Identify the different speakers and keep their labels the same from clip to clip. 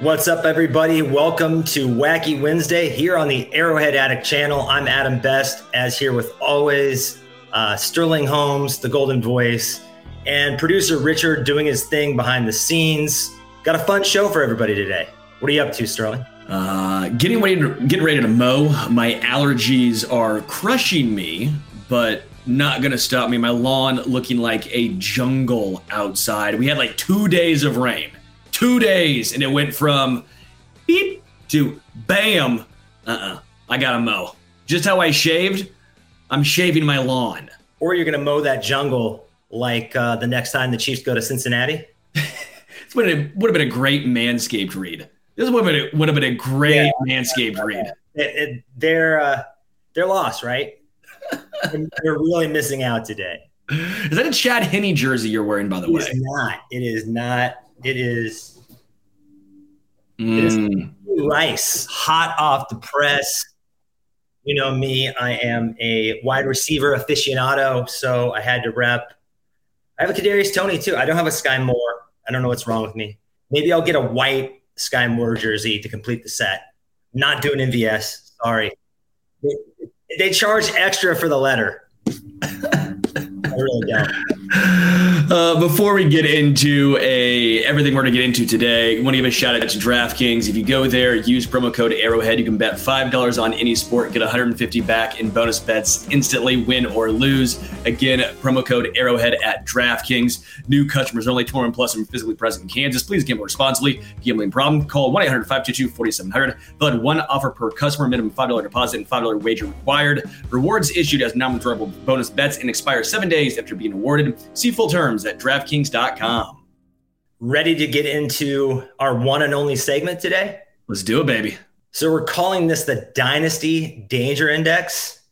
Speaker 1: What's up, everybody? Welcome to Wacky Wednesday here on the Arrowhead Addict channel. I'm Adam Best, as here with always uh, Sterling Holmes, the Golden Voice, and producer Richard doing his thing behind the scenes. Got a fun show for everybody today. What are you up to, Sterling?
Speaker 2: Uh, getting ready to getting ready to mow. My allergies are crushing me, but not gonna stop me. My lawn looking like a jungle outside. We had like two days of rain, two days, and it went from beep to bam. Uh-uh. I gotta mow. Just how I shaved, I'm shaving my lawn.
Speaker 1: Or you're going to mow that jungle like uh, the next time the Chiefs go to Cincinnati?
Speaker 2: This would have, would have been a great manscaped read. This would have been a, would have been a great
Speaker 1: Yeah.
Speaker 2: manscaped read.
Speaker 1: It, it, they're uh, they're lost, right? They're really missing out today.
Speaker 2: Is that a Chad Henne jersey you're wearing, by the
Speaker 1: It
Speaker 2: way?
Speaker 1: is not. It is not. It is is-
Speaker 2: Mm.
Speaker 1: rice, hot off the press. You know me, I am a wide receiver aficionado, so I had to rep. I have a Kadarius Toney too. I don't have a Sky Moore. I don't know what's wrong with me. Maybe I'll get a white Sky Moore jersey to complete the set. Not doing MVS. Sorry. They, they charge extra for the letter. I really don't.
Speaker 2: Uh, before we get into a everything we're going to get into today, I want to give a shout out to DraftKings. If you go there, use promo code Arrowhead, you can bet five dollars on any sport, get 150 back in bonus bets instantly, win or lose. Again, promo code Arrowhead at DraftKings. New customers only 21 plus and physically present in Kansas. Please gamble responsibly. Gambling problem? Call 1 800 522 4700. They'll one offer per customer, minimum $5 deposit and $5 wager required. Rewards issued as non withdrawable bonus bets and expire seven days after being awarded. See full terms at DraftKings.com.
Speaker 1: Ready to get into our one and only segment today?
Speaker 2: Let's do it, baby.
Speaker 1: So we're calling this the Dynasty Danger Index.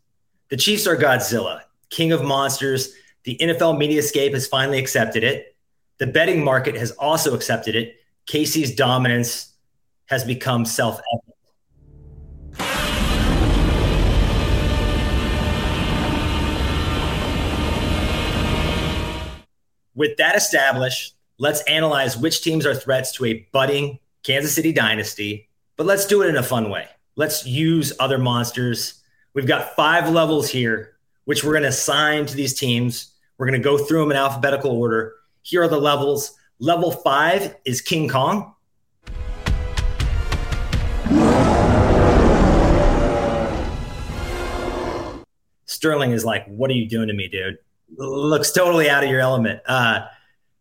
Speaker 1: The Chiefs are Godzilla, king of monsters. The NFL Mediascape has finally accepted it. The betting market has also accepted it. KC's dominance has become self evident. With that established, let's analyze which teams are threats to a budding Kansas City dynasty, but let's do it in a fun way. Let's use other monsters. We've got five levels here, which we're going to assign to these teams. We're going to go through them in alphabetical order. Here are the levels. Level five is King Kong. Sterling is like, What are you doing to me, dude? Looks totally out of your element. Uh,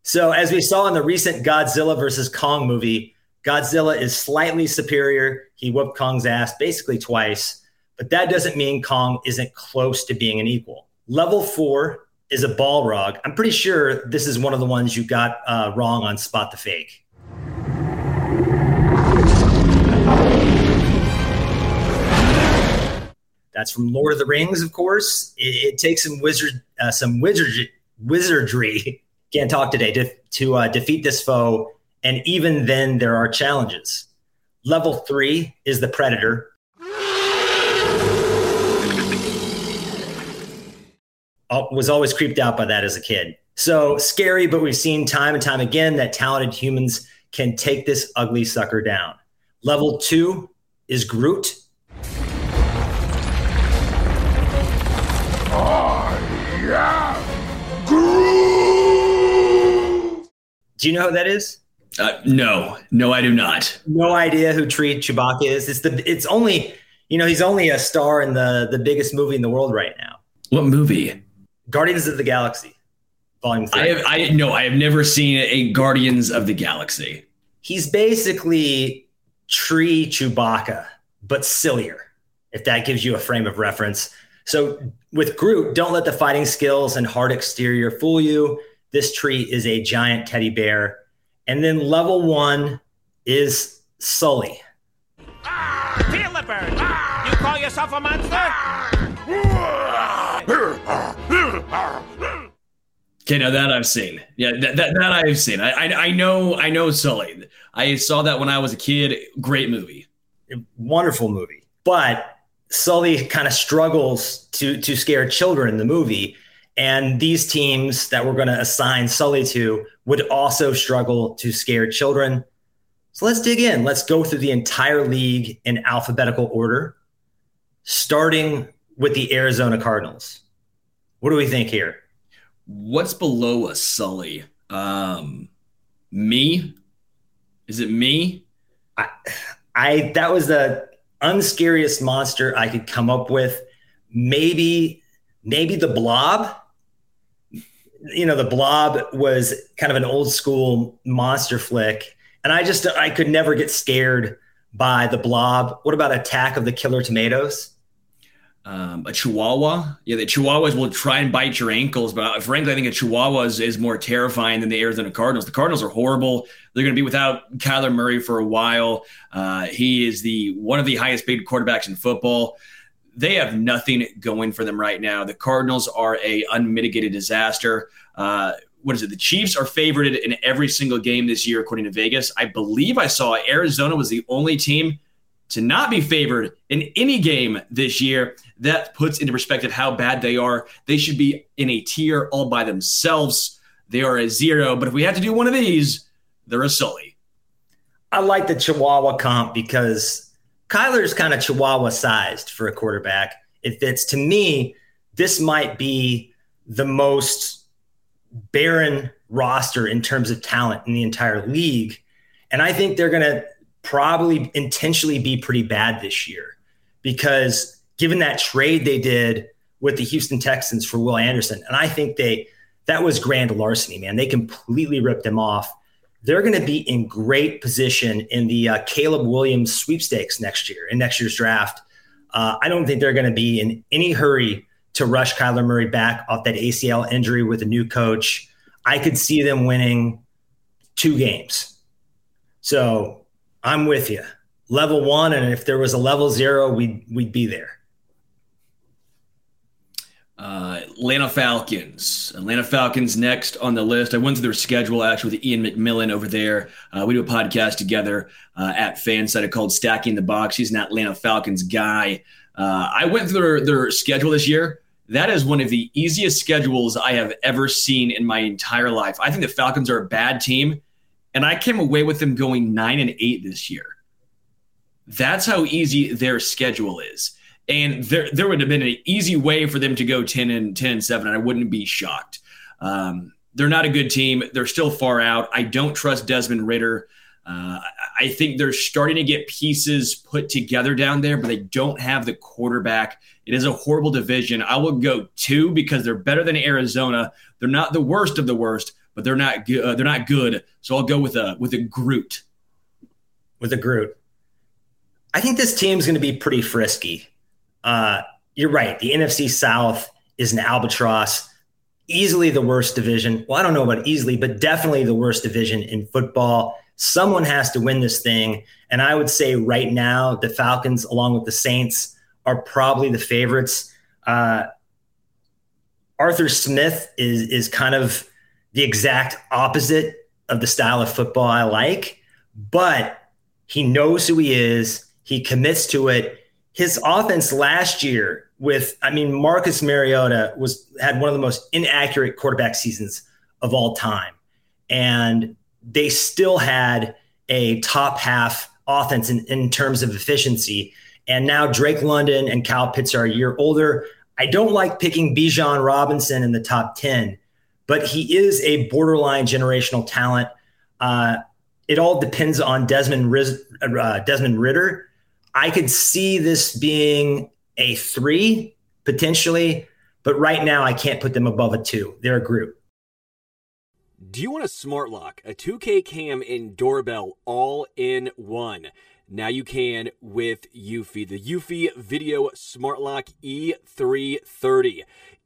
Speaker 1: so, as we saw in the recent Godzilla versus Kong movie, Godzilla is slightly superior. He whooped Kong's ass basically twice, but that doesn't mean Kong isn't close to being an equal. Level four is a Balrog. I'm pretty sure this is one of the ones you got uh, wrong on Spot the Fake. That's from Lord of the Rings, of course. It, it takes some wizard, uh, some wizardry, wizardry. Can't talk today to, to uh, defeat this foe. And even then, there are challenges. Level three is the Predator. Oh, was always creeped out by that as a kid. So scary, but we've seen time and time again that talented humans can take this ugly sucker down. Level two is Groot. Do you know who that is?
Speaker 2: Uh, no, no, I do not.
Speaker 1: No idea who Tree Chewbacca is. It's the. It's only. You know, he's only a star in the the biggest movie in the world right now,
Speaker 2: What movie?
Speaker 1: Guardians of the Galaxy, Volume Three.
Speaker 2: I have, I no, I have never seen a Guardians of the Galaxy.
Speaker 1: he's basically Tree Chewbacca, but sillier. If that gives you a frame of reference. So with Groot, don't let the fighting skills and hard exterior fool you. This tree is a giant teddy bear. And then level one is Sulley.
Speaker 3: Ah, Feel the bird. You call yourself a monster?
Speaker 2: Okay, now that I've seen. Yeah, that, that, that I've seen. I, I I know I know Sulley. I saw that when I was a kid. Great movie.
Speaker 1: wonderful movie. But Sulley kind of struggles to to scare children in the movie. And these teams that we're going to assign Sulley to would also struggle to scare children. So let's dig in. Let's go through the entire league in alphabetical order, starting with the Arizona Cardinals. What do we think here?
Speaker 2: What's below a Sulley? Um, me? Is it me?
Speaker 1: I, I that was the unscariest monster I could come up with. Maybe maybe the blob. You know, the blob was kind of an old school monster flick. And I just I could never get scared by the blob. What about Attack of the Killer Tomatoes?
Speaker 2: Um, a Chihuahua? Yeah, the Chihuahuas will try and bite your ankles, but frankly, I think a Chihuahua is, is more terrifying than the Arizona Cardinals. The Cardinals are horrible. They're going to be without Kyler Murray for a while. Uh, he is the one of the highest paid quarterbacks in football. They have nothing going for them right now. The Cardinals are a unmitigated disaster. Uh, what is it? The Chiefs are favored in every single game this year, according to Vegas. I believe I saw Arizona was the only team to not be favored in any game this year. That puts into perspective how bad they are. They should be in a tier all by themselves. They are a zero, but if we had to do one of these, they're a Sulley.
Speaker 1: I like the Chihuahua comp because Kyler's kind of Chihuahua sized for a quarterback. It fits to me. This might be the most barren roster in terms of talent in the entire league. And I think they're going to probably intentionally be pretty bad this year because given that trade they did with the Houston Texans for Will Anderson, and I think they that was grand larceny, man. They completely ripped them off. They're going to be in great position in the uh, Caleb Williams sweepstakes next year in next year's draft. Uh, I don't think they're going to be in any hurry to rush Kyler Murray back off that ACL injury with a new coach. I could see them winning two games. So I'm with you. Level one, and if there was a level zero, we'd we'd be there.
Speaker 2: Uh, Atlanta Falcons. Atlanta Falcons next on the list. I went through their schedule actually with Ian McMillan over there. Uh, we do a podcast together uh, at FanSided called Stacking the Box. He's an Atlanta Falcons guy. Uh, I went through their, their schedule this year. That is one of the easiest schedules I have ever seen in my entire life. I think the Falcons are a bad team, and I came away with them going nine and eight this year. That's how easy their schedule is. And there, there would have been an easy way for them to go 10 and 10 and 7, and I wouldn't be shocked. Um, they're not a good team. They're still far out. I don't trust Desmond Ridder. Uh, I think they're starting to get pieces put together down there, but they don't have the quarterback. It is a horrible division. I will go two because they're better than Arizona. They're not the worst of the worst, but they're not good. Uh, they're not good. So I'll go with a with a Groot.
Speaker 1: With a Groot, I think this team's going to be pretty frisky. Uh, you're right. The NFC South is an albatross, easily the worst division. Well, I don't know about easily, but definitely the worst division in football. Someone has to win this thing. And I would say right now, the Falcons, along with the Saints, are probably the favorites. Uh, Arthur Smith is is kind of the exact opposite of the style of football I like, but he knows who he is. He commits to it. His offense last year with, I mean, Marcus Mariota was had one of the most inaccurate quarterback seasons of all time. And they still had a top half offense in, in terms of efficiency. And now Drake London and Kyle Pitts are a year older. I don't like picking Bijan Robinson in the top 10, but he is a borderline generational talent. Uh, it all depends on Desmond, Riz, uh, Desmond Ridder. I could see this being a three potentially, but right now I can't put them above a two. They're a Groot.
Speaker 4: Do you want a smart lock, a 2K cam, and doorbell all in one? Now you can with Eufy, the Eufy Video Smart Lock E330.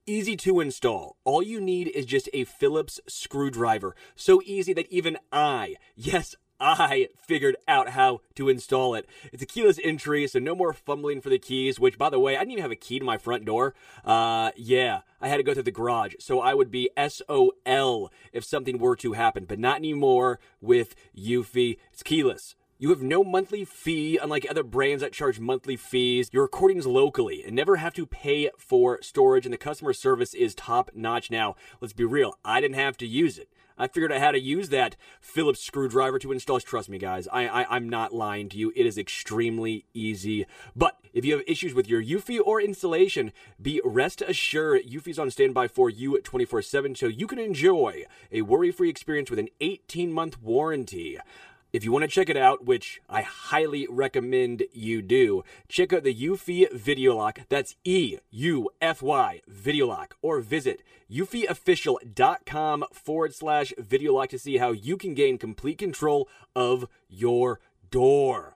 Speaker 4: Easy to install. All you need is just a Phillips screwdriver. So easy that even I, yes, I figured out how to install it. It's a keyless entry, so no more fumbling for the keys, which, by the way, I didn't even have a key to my front door. Uh, yeah, I had to go through the garage, so I would be SOL if something were to happen, but not anymore with Eufy. It's keyless. You have no monthly fee, unlike other brands that charge monthly fees. Your recordings locally and never have to pay for storage, and the customer service is top notch. Now, let's be real, I didn't have to use it. I figured out how to use that Phillips screwdriver to install. Trust me, guys, I, I am not lying to you. It is extremely easy. But if you have issues with your Eufy or installation, be rest assured Eufy's on standby for you 24/7, so you can enjoy a worry-free experience with an 18-month warranty. If you want to check it out, which I highly recommend you do, check out the Eufy Video Lock. That's E U F Y Video Lock. Or visit eufyofficial.com forward slash video lock to see how you can gain complete control of your door.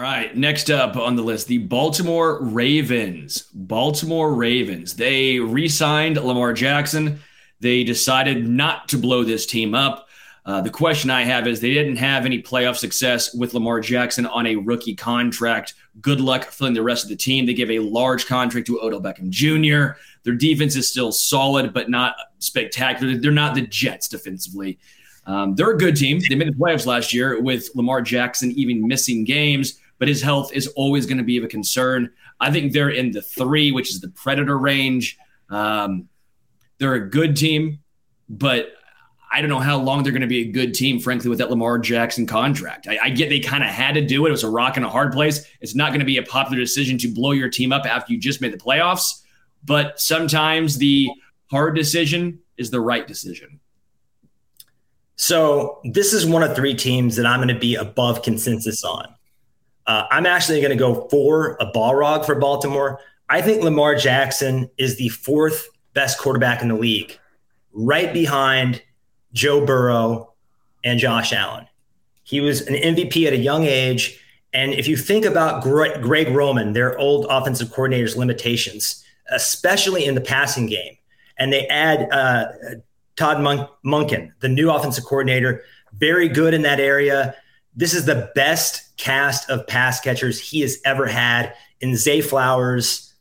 Speaker 2: All right, next up on the list, the Baltimore Ravens. Baltimore Ravens. They re signed Lamar Jackson. They decided not to blow this team up. Uh, the question I have is they didn't have any playoff success with Lamar Jackson on a rookie contract. Good luck filling the rest of the team. They give a large contract to Odell Beckham Jr. Their defense is still solid, but not spectacular. They're not the Jets defensively. Um, they're a good team. They made the playoffs last year with Lamar Jackson even missing games but his health is always going to be of a concern. I think they're in the three, which is the Predator range. Um, they're a good team, but I don't know how long they're going to be a good team, frankly, with that Lamar Jackson contract. I, I get they kind of had to do it. It was a rock and a hard place. It's not going to be a popular decision to blow your team up after you just made the playoffs, but sometimes the hard decision is the right decision.
Speaker 1: So this is one of three teams that I'm going to be above consensus on. Uh, I'm actually going to go for a Balrog for Baltimore. I think Lamar Jackson is the fourth best quarterback in the league, right behind Joe Burrow and Josh Allen. He was an MVP at a young age. And if you think about Greg Roman, their old offensive coordinator's limitations, especially in the passing game, and they add uh, Todd Monken, the new offensive coordinator, very good in that area. This is the best cast of pass catchers he has ever had in Zay Flowers,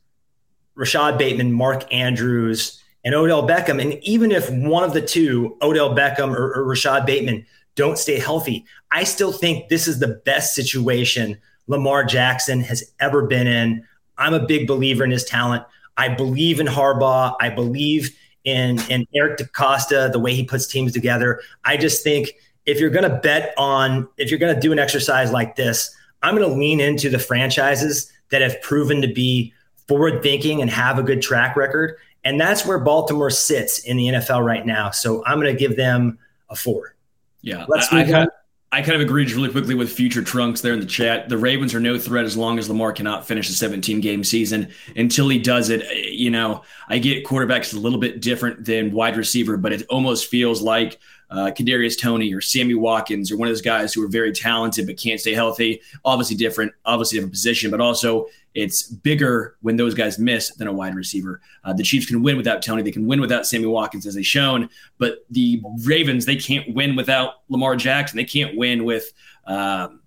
Speaker 1: Rashod Bateman, Mark Andrews, and Odell Beckham. And even if one of the two, Odell Beckham or, or Rashod Bateman, don't stay healthy, I still think this is the best situation Lamar Jackson has ever been in. I'm a big believer in his talent. I believe in Harbaugh. I believe in, in Eric DeCosta, the way he puts teams together. I just think – if you're going to bet on, if you're going to do an exercise like this, I'm going to lean into the franchises that have proven to be forward thinking and have a good track record. And that's where Baltimore sits in the NFL right now. So I'm going to give them a four.
Speaker 2: Yeah.
Speaker 1: Let's move I, I,
Speaker 2: I kind of agreed really quickly with future trunks there in the chat. The Ravens are no threat as long as Lamar cannot finish a 17 game season. Until he does it, you know, I get quarterbacks a little bit different than wide receiver, but it almost feels like uh, Kadarius Toney or Sammy Watkins or one of those guys who are very talented but can't stay healthy. Obviously different, obviously different position, but also it's bigger when those guys miss than a wide receiver. Uh, the Chiefs can win without Toney. They can win without Sammy Watkins, as they've shown. But the Ravens, they can't win without Lamar Jackson. They can't win with um,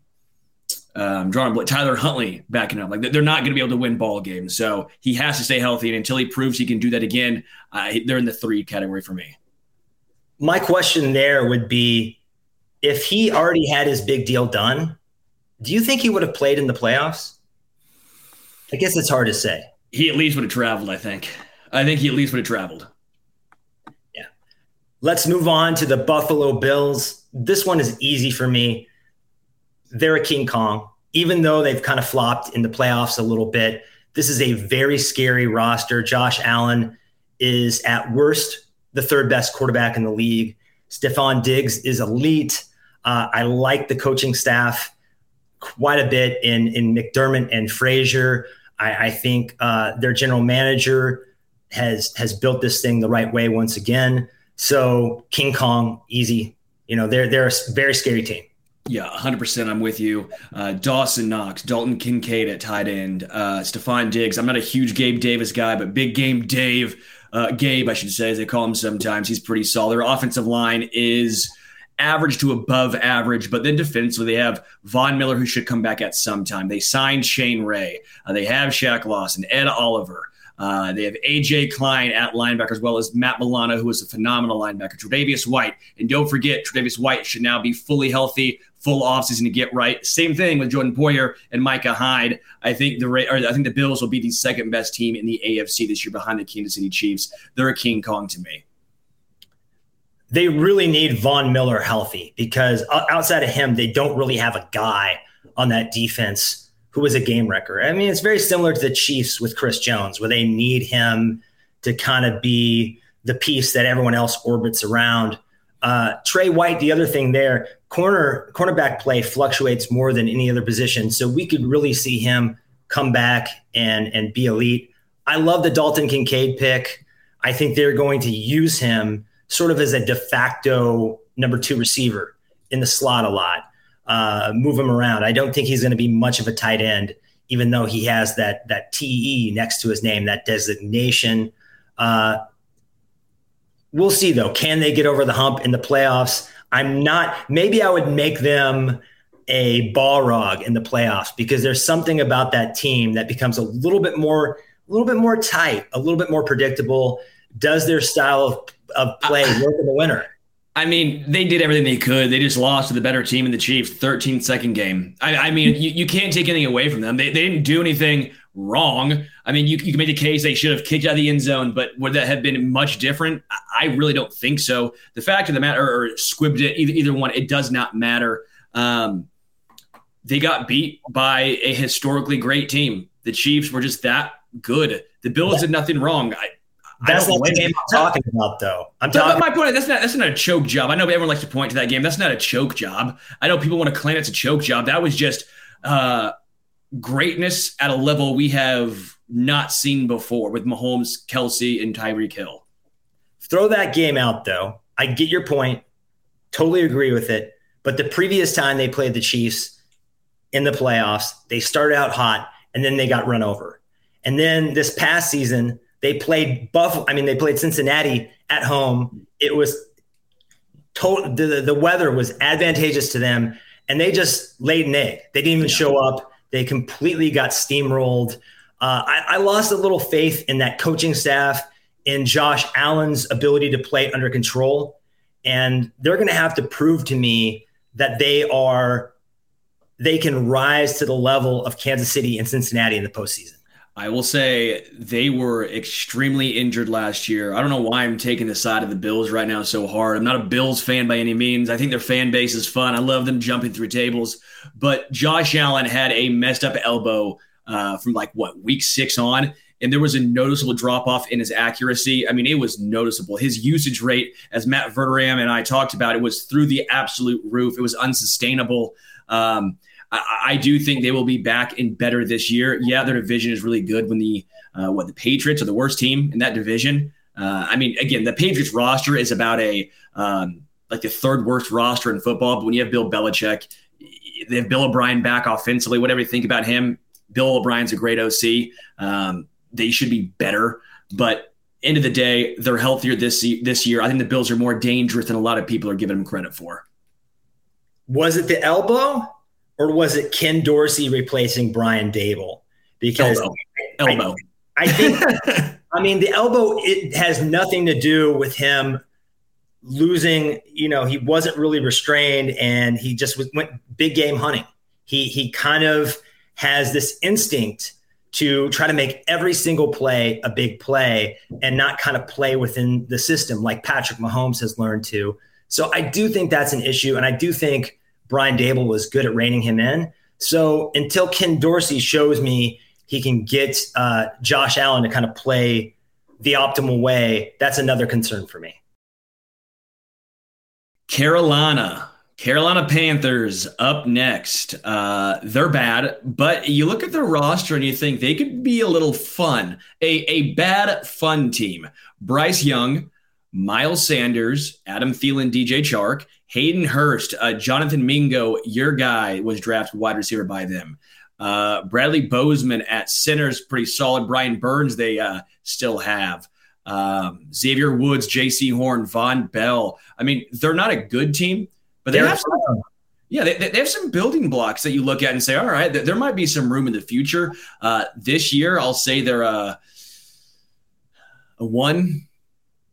Speaker 2: um, drawing Tyler Huntley backing up. Like they're not going to be able to win ball games. So he has to stay healthy. And until he proves he can do that again, uh, they're in the three category for me.
Speaker 1: My question there would be if he already had his big deal done, do you think he would have played in the playoffs? I guess it's hard to say.
Speaker 2: He at least would have traveled, I think. I think he at least would have traveled.
Speaker 1: Yeah. Let's move on to the Buffalo Bills. This one is easy for me. They're a King Kong. Even though they've kind of flopped in the playoffs a little bit, this is a very scary roster. Josh Allen is at worst the third best quarterback in the league. Stefon Diggs is elite. Uh, I like the coaching staff quite a bit in in McDermott and Frazier. I, I think uh, their general manager has has built this thing the right way once again. So King Kong, easy. You know, they're they're a very scary team.
Speaker 2: Yeah, 100%. I'm with you. Uh, Dawson Knox, Dalton Kincaid at tight end, uh, Stefon Diggs. I'm not a huge Gabe Davis guy, but big game Dave, uh, Gabe, I should say, as they call him sometimes. He's pretty solid. Their offensive line is average to above average, but then defensively, they have Von Miller, who should come back at some time. They signed Shane Ray. Uh, they have Shaq Lawson, Ed Oliver. Uh, they have AJ Klein at linebacker, as well as Matt Milano, who is a phenomenal linebacker. Tre'Davious White. And don't forget, Tre'Davious White should now be fully healthy, full offseason to get right. Same thing with Jordan Poyer and Micah Hyde. I think the I think the Bills will be the second best team in the AFC this year behind the Kansas City Chiefs. They're a King Kong to me
Speaker 1: they really need Von Miller healthy because outside of him, they don't really have a guy on that defense who is a game wrecker. I mean, it's very similar to the Chiefs with Chris Jones, where they need him to kind of be the piece that everyone else orbits around. Uh, Trey White, the other thing there, corner cornerback play fluctuates more than any other position, so we could really see him come back and and be elite. I love the Dalton Kincaid pick. I think they're going to use him sort of as a de facto number two receiver in the slot a lot, uh, move him around. I don't think he's going to be much of a tight end, even though he has that that TE next to his name, that designation. Uh, we'll see though. Can they get over the hump in the playoffs? I'm not. Maybe I would make them a Balrog in the playoffs because there's something about that team that becomes a little bit more, a little bit more tight, a little bit more predictable. Does their style of of play work in the winter.
Speaker 2: I mean, they did everything they could. They just lost to the better team in the Chiefs, 13 second game. I, I mean, you, you can't take anything away from them. They, they didn't do anything wrong. I mean, you, you can make the case they should have kicked out of the end zone, but would that have been much different? I really don't think so. The fact of the matter, or, or squibbed it, either, either one, it does not matter. Um, they got beat by a historically great team. The Chiefs were just that good. The Bills yeah. did nothing wrong. I,
Speaker 1: that's not the game I'm talking about, though. I'm talking. About.
Speaker 2: My point. That's not. That's not a choke job. I know everyone likes to point to that game. That's not a choke job. I know people want to claim it's a choke job. That was just uh, greatness at a level we have not seen before with Mahomes, Kelce, and Tyreek Hill.
Speaker 1: Throw that game out, though. I get your point. Totally agree with it. But the previous time they played the Chiefs in the playoffs, they started out hot and then they got run over. And then this past season, they played Buffalo. I mean, they played Cincinnati at home. It was total. The, the weather was advantageous to them, and they just laid an egg. They didn't even show up. They completely got steamrolled. Uh, I, I lost a little faith in that coaching staff, in Josh Allen's ability to play under control, and they're going to have to prove to me that they are they can rise to the level of Kansas City and Cincinnati in the postseason.
Speaker 2: I will say they were extremely injured last year. I don't know why I'm taking the side of the Bills right now so hard. I'm not a Bills fan by any means. I think their fan base is fun. I love them jumping through tables. But Josh Allen had a messed up elbow uh, from like what week six on, and there was a noticeable drop off in his accuracy. I mean, it was noticeable. His usage rate, as Matt Verderame and I talked about, it was through the absolute roof. It was unsustainable. Um, I, I, do think they will be back in better this year. Yeah, their division is really good when the uh, what the Patriots are the worst team in that division. Uh, I mean, again, the Patriots roster is about a um, like the third worst roster in football. But when you have Bill Belichick, they have Bill O'Brien back offensively. Whatever you think about him, Bill O'Brien's a great OC. Um, they should be better, but end of the day, they're healthier this this year. I think the Bills are more dangerous than a lot of people are giving them credit for.
Speaker 1: Was it the elbow, or was it Ken Dorsey replacing Brian Daboll? Because
Speaker 2: elbow. elbow.
Speaker 1: I, I think. I mean, the elbow it has nothing to do with him losing. You know, he wasn't really restrained, and he just went big game hunting. He he kind of has this instinct to try to make every single play a big play and not kind of play within the system like Patrick Mahomes has learned to. So I do think that's an issue. And I do think Brian Daboll was good at reining him in. So until Ken Dorsey shows me he can get uh, Josh Allen to kind of play the optimal way, that's another concern for me.
Speaker 2: Carolina Carolina Panthers up next. Uh, they're bad, but you look at their roster and you think they could be a little fun. A, a bad, fun team. Bryce Young, Miles Sanders, Adam Thielen, DJ Chark, Hayden Hurst, uh, Jonathan Mingo, your guy was drafted wide receiver by them. Uh, Bradley Bozeman at center's pretty solid. Brian Burns, they uh, still have. Um, Xavier Woods, Jaycee Horn, Vonn Bell. I mean, they're not a good team but they have some, yeah, they, they have some building blocks that you look at and say, all right, there might be some room in the future. Uh, this year, I'll say they're a, a one.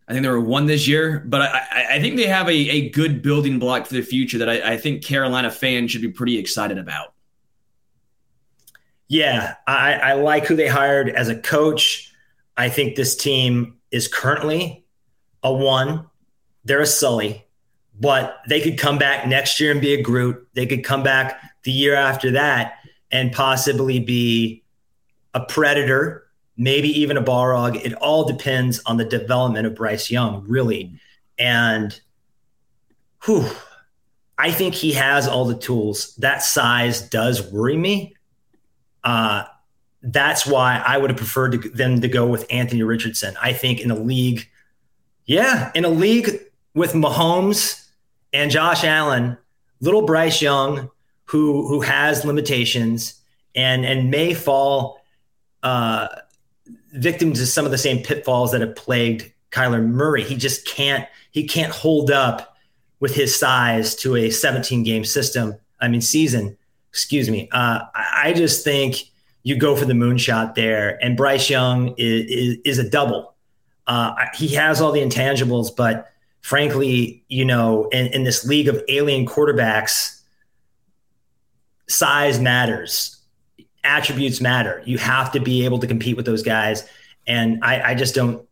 Speaker 2: I think they were one this year, but I, I think they have a, a good building block for the future that I, I think Carolina fans should be pretty excited about.
Speaker 1: Yeah, I, I like who they hired as a coach. I think this team is currently a one. They're a Sulley but they could come back next year and be a Groot. They could come back the year after that and possibly be a predator, maybe even a Balrog. It all depends on the development of Bryce Young, really. And whew, I think he has all the tools. That size does worry me. Uh, that's why I would have preferred to, them to go with Anthony Richardson. I think in a league, yeah, in a league with Mahomes and Josh Allen, little Bryce Young, who who has limitations and and may fall uh, victim to some of the same pitfalls that have plagued Kyler Murray. He just can't he can't hold up with his size to a 17 game system. I mean season. Excuse me. Uh, I just think you go for the moonshot there, and Bryce Young is, is, is a double. Uh, he has all the intangibles, but frankly, you know, in, in this league of alien quarterbacks, size matters, attributes matter. You have to be able to compete with those guys. And I, I just don't,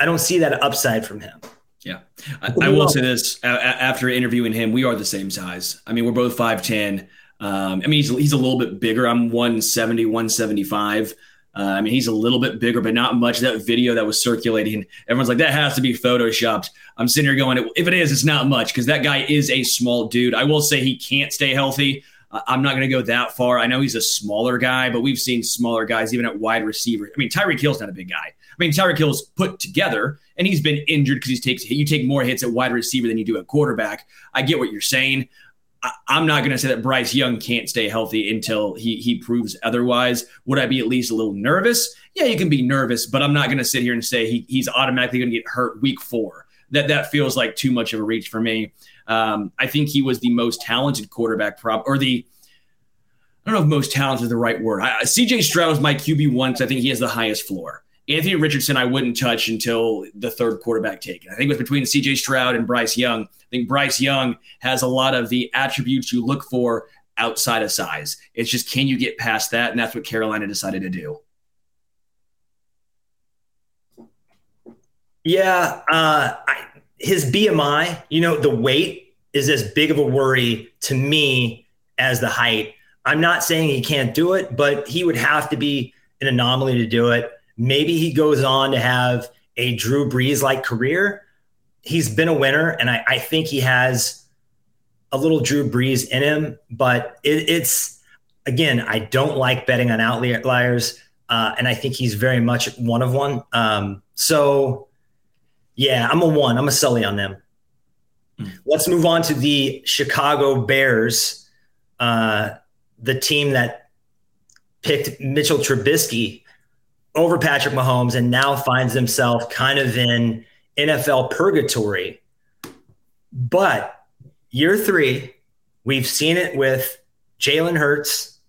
Speaker 1: I don't see that upside from him.
Speaker 2: Yeah. I, I will say this after interviewing him, we are the same size. I mean, we're both 5'10. Um, I mean, he's, he's a little bit bigger. I'm 170, 175. Uh, I mean, he's a little bit bigger, but not much. That video that was circulating, everyone's like, that has to be photoshopped. I'm sitting here going, if it is, it's not much because that guy is a small dude. I will say he can't stay healthy. I'm not going to go that far. I know he's a smaller guy, but we've seen smaller guys even at wide receiver. I mean, Tyreek Hill's not a big guy. I mean, Tyreek Hill's put together and he's been injured because he takes you take more hits at wide receiver than you do at quarterback. I get what you're saying. I, am not going to say that Bryce Young can't stay healthy until he he proves otherwise. Would I be at least a little nervous? Yeah, you can be nervous, but I'm not going to sit here and say he, he's automatically going to get hurt week four. That that feels like too much of a reach for me. Um, I think he was the most talented quarterback, prop or the I don't know if most talented is the right word. I, CJ Stroud is my QB one I think he has the highest floor. Anthony Richardson, I wouldn't touch until the third quarterback taken. I think it was between CJ Stroud and Bryce Young. I think Bryce Young has a lot of the attributes you look for outside of size. It's just can you get past that? And that's what Carolina decided to do.
Speaker 1: Yeah. Uh, I, his BMI, you know, the weight is as big of a worry to me as the height. I'm not saying he can't do it, but he would have to be an anomaly to do it maybe he goes on to have a Drew Brees like career. He's been a winner, and I, I think he has a little Drew Brees in him, but it, it's again, I don't like betting on outliers, uh, and I think he's very much one of one. Um, so, yeah, I'm a one. I'm a Sulley on them. Mm. Let's move on to the Chicago Bears, uh, the team that picked Mitchell Trubisky over Patrick Mahomes and now finds himself kind of in NFL purgatory. But year three, we've seen it with Jalen Hurts,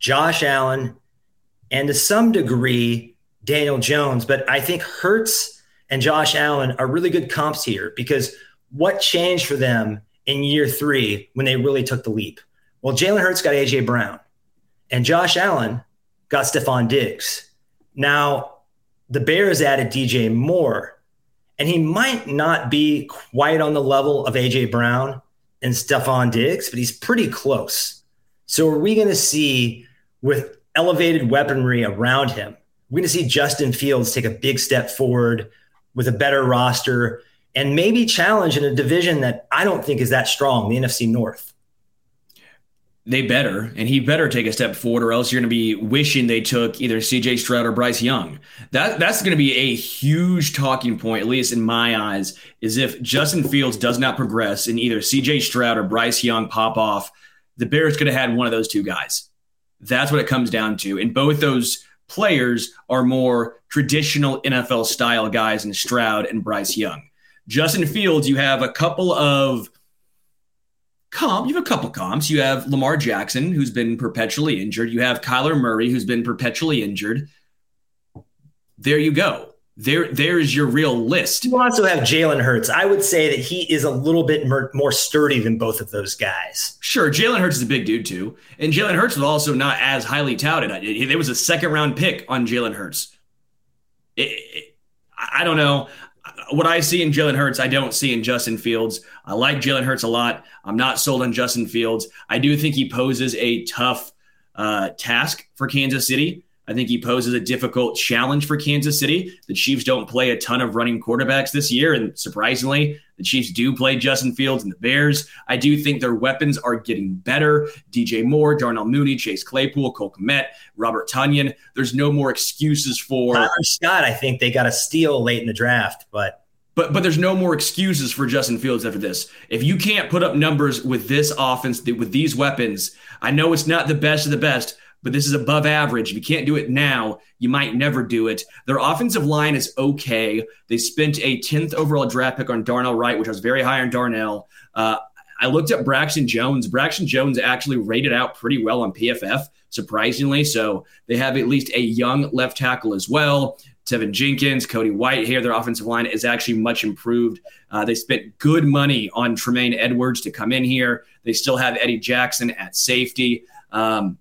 Speaker 1: Josh Allen, and to some degree, Daniel Jones. But I think Hurts and Josh Allen are really good comps here because what changed for them in year three when they really took the leap? Well, Jalen Hurts got AJ Brown, and Josh Allen got Stefon Diggs. Now, the Bears added DJ Moore, and he might not be quite on the level of AJ Brown, and Stefon Diggs, but he's pretty close. So are we going to see with elevated weaponry around him, we're going to see Justin Fields take a big step forward with a better roster and maybe challenge in a division that I don't think is that strong, the NFC North
Speaker 2: they better, and he better take a step forward, or else you're going to be wishing they took either C.J. Stroud or Bryce Young. That that's going to be a huge talking point, at least in my eyes, is if Justin Fields does not progress and either C.J. Stroud or Bryce Young pop off, the Bears could have had one of those two guys. That's what it comes down to, and both those players are more traditional NFL style guys in Stroud and Bryce Young. Justin Fields, you have a couple of comp, you have a couple comps. You have Lamar Jackson, who's been perpetually injured. You have Kyler Murray, who's been perpetually injured. There you go. There, there's your real list.
Speaker 1: You also have Jalen Hurts. I would say that he is a little bit more, more sturdy than both of those guys.
Speaker 2: Sure, Jalen Hurts is a big dude too, and Jalen Hurts was also not as highly touted. There was a second round pick on Jalen Hurts. It, it, I don't know what I see in Jalen Hurts, I don't see in Justin Fields. I like Jalen Hurts a lot. I'm not sold on Justin Fields. I do think he poses a tough uh, task for Kansas City. I think he poses a difficult challenge for Kansas City. The Chiefs don't play a ton of running quarterbacks this year, and surprisingly, the Chiefs do play Justin Fields and the Bears. I do think their weapons are getting better. DJ Moore, Darnell Mooney, Chase Claypool, Cole Kmet, Robert Tonyan. There's no more excuses for
Speaker 1: Tyler Scott. I think they got a steal late in the draft, but
Speaker 2: but but there's no more excuses for Justin Fields after this. If you can't put up numbers with this offense, with these weapons, I know it's not the best of the best, but this is above average. If you can't do it now, you might never do it. Their offensive line is okay. They spent a 10th overall draft pick on Darnell Wright, which was very high on Darnell. Uh, I looked at Braxton Jones. Braxton Jones actually rated out pretty well on PFF, surprisingly. So they have at least a young left tackle as well. Teven Jenkins, Cody Whitehair. their offensive line is actually much improved. Uh, they spent good money on Tremaine Edmunds to come in here. They still have Eddie Jackson at safety. Um,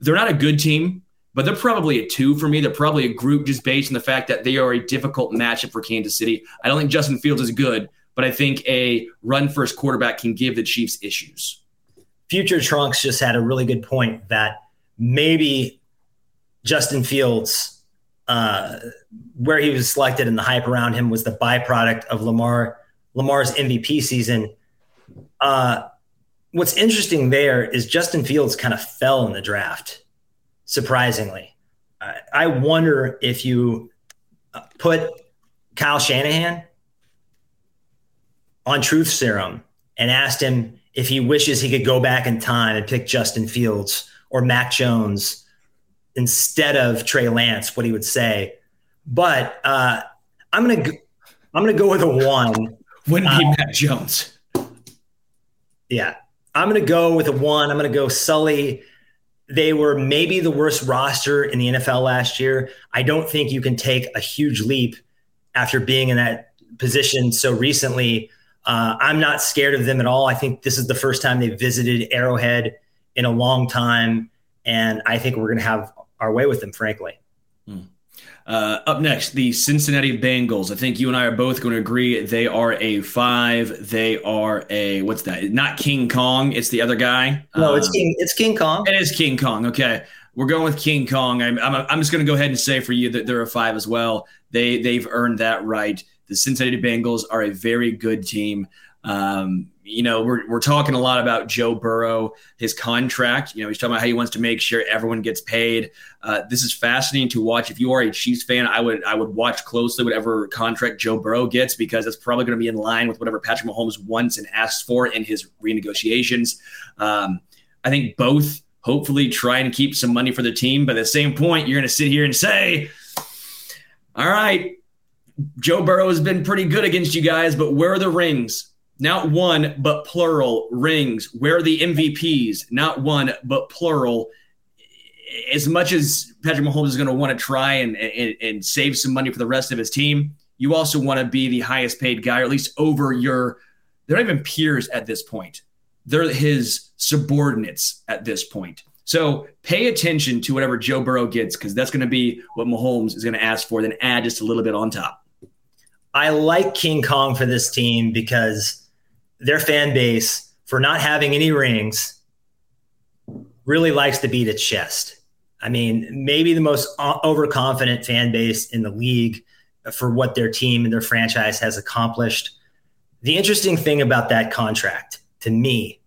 Speaker 2: they're not a good team, but they're probably a two for me. They're probably a Groot just based on the fact that they are a difficult matchup for Kansas City. I don't think Justin Fields is good, but I think a run first quarterback can give the Chiefs issues.
Speaker 1: Future Trunks just had a really good point that maybe Justin Fields uh, where he was selected and the hype around him was the byproduct of Lamar Lamar's MVP season. Uh, what's interesting there is Justin Fields kind of fell in the draft, surprisingly. I, I wonder if you uh, put Kyle Shanahan on Truth Serum and asked him if he wishes he could go back in time and pick Justin Fields or Mac Jones instead of Trey Lance, what he would say. But uh, I'm gonna go, I'm gonna go with a one.
Speaker 2: Wouldn't be uh, Matt Jones.
Speaker 1: Yeah, I'm gonna go with a one. I'm gonna go Sulley. They were maybe the worst roster in the NFL last year. I don't think you can take a huge leap after being in that position so recently. Uh, I'm not scared of them at all. I think this is the first time they've visited Arrowhead in a long time. And I think we're going to have our way with them, frankly.
Speaker 2: Uh, up next, the Cincinnati Bengals. I think you and I are both going to agree they are a five. They are a what's that? Not King Kong. It's the other guy.
Speaker 1: No, it's um, King. It's King Kong.
Speaker 2: It is King Kong. Okay. we're going with King Kong. I'm, I'm, I'm just going to go ahead and say for you that they're a five as well. They they've earned that right. The Cincinnati Bengals are a very good team. Um, you know, we're, we're talking a lot about Joe Burrow, his contract. You know, he's talking about how he wants to make sure everyone gets paid. Uh, this is fascinating to watch. If you are a Chiefs fan, I would I would watch closely whatever contract Joe Burrow gets because it's probably going to be in line with whatever Patrick Mahomes wants and asks for in his renegotiations. Um, I think both hopefully try and keep some money for the team, but at the same point, you're going to sit here and say, "All right, Joe Burrow has been pretty good against you guys, but where are the rings?" Not one, but plural rings. Where are the MVPs? Not one, but plural. As much as Patrick Mahomes is going to want to try and, and, and save some money for the rest of his team, you also want to be the highest paid guy, or at least over your. They're not even peers at this point. They're his subordinates at this point. So pay attention to whatever Joe Burrow gets because that's going to be what Mahomes is going to ask for. Then add just a little bit on top.
Speaker 1: I like King Kong for this team because their fan base for not having any rings really likes to beat its chest. I mean, maybe the most overconfident fan base in the league for what their team and their franchise has accomplished. The interesting thing about that contract to me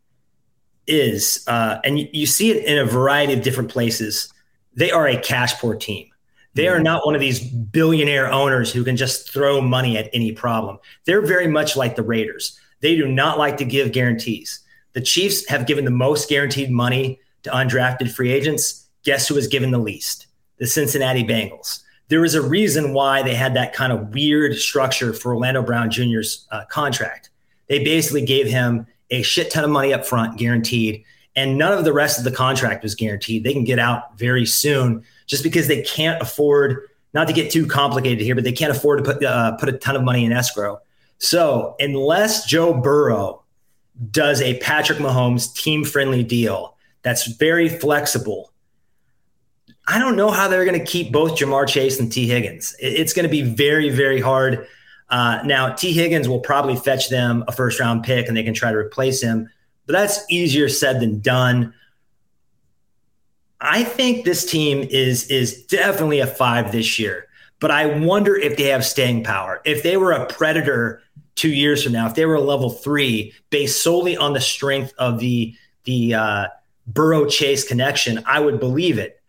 Speaker 1: is, uh, and you, you see it in a variety of different places, they are a cash poor team. They are not one of these billionaire owners who can just throw money at any problem. They're very much like the Raiders. They do not like to give guarantees. The Chiefs have given the most guaranteed money to undrafted free agents. Guess who has given the least? The Cincinnati Bengals. There is a reason why they had that kind of weird structure for Orlando Brown Jr.'s uh, contract. They basically gave him a shit ton of money up front, guaranteed, and none of the rest of the contract was guaranteed. They can get out very soon just because they can't afford, not to get too complicated here, but they can't afford to put, uh, put a ton of money in escrow. So, unless Joe Burrow does a Patrick Mahomes team friendly deal that's very flexible, I don't know how they're going to keep both Ja'Marr Chase and Tee Higgins. It's going to be very, very hard. Uh, now, Tee Higgins will probably fetch them a first round pick and they can try to replace him, but that's easier said than done. I think this team is is definitely a five this year, but I wonder if they have staying power. If they were a predator two years from now, if they were a level three based solely on the strength of the the uh, Burrow Chase connection, I would believe it.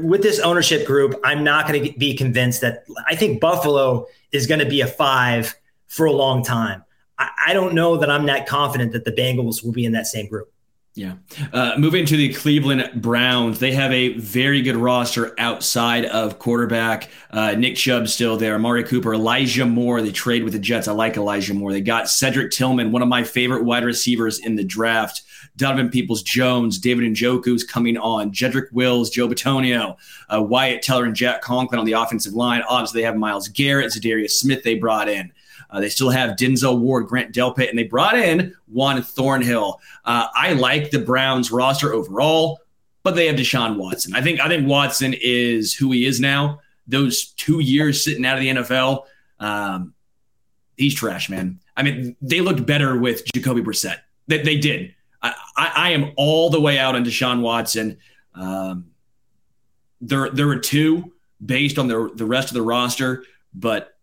Speaker 1: With this ownership group, I'm not going to be convinced that I think Buffalo is going to be a five for a long time. I, I don't know that I'm that confident that the Bengals will be in that same group.
Speaker 2: Yeah. Uh, moving to the Cleveland Browns, they have a very good roster outside of quarterback. Uh, Nick Chubb still there. Amari Cooper, Elijah Moore. They trade with the Jets. I like Elijah Moore. They got Cedric Tillman, one of my favorite wide receivers in the draft. Donovan Peoples Jones, David Njoku's coming on. Jedrick Wills, Joe Bitonio, uh, Wyatt Teller, and Jack Conklin on the offensive line. Obviously, they have Myles Garrett, Za'Darius Smith they brought in. Uh, they still have Denzel Ward, Grant Delpit, and they brought in Juan Thornhill. Uh, I like the Browns roster overall, but they have Deshaun Watson. I think I think Watson is who he is now. Those two years sitting out of the NFL, um, he's trash, man. I mean, they looked better with Jacoby Brissett. They, they did. I, I, I, am all the way out on Deshaun Watson. Um, there, there are two based on the the rest of the roster, but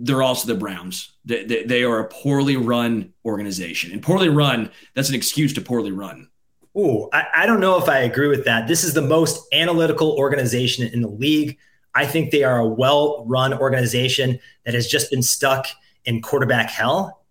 Speaker 2: they're also the Browns. They, they, they, are a poorly run organization. And poorly run, that's an excuse to poorly run.
Speaker 1: Ooh, I, I don't know if I agree with that. This is the most analytical organization in the league. I think they are a well run organization that has just been stuck in quarterback hell.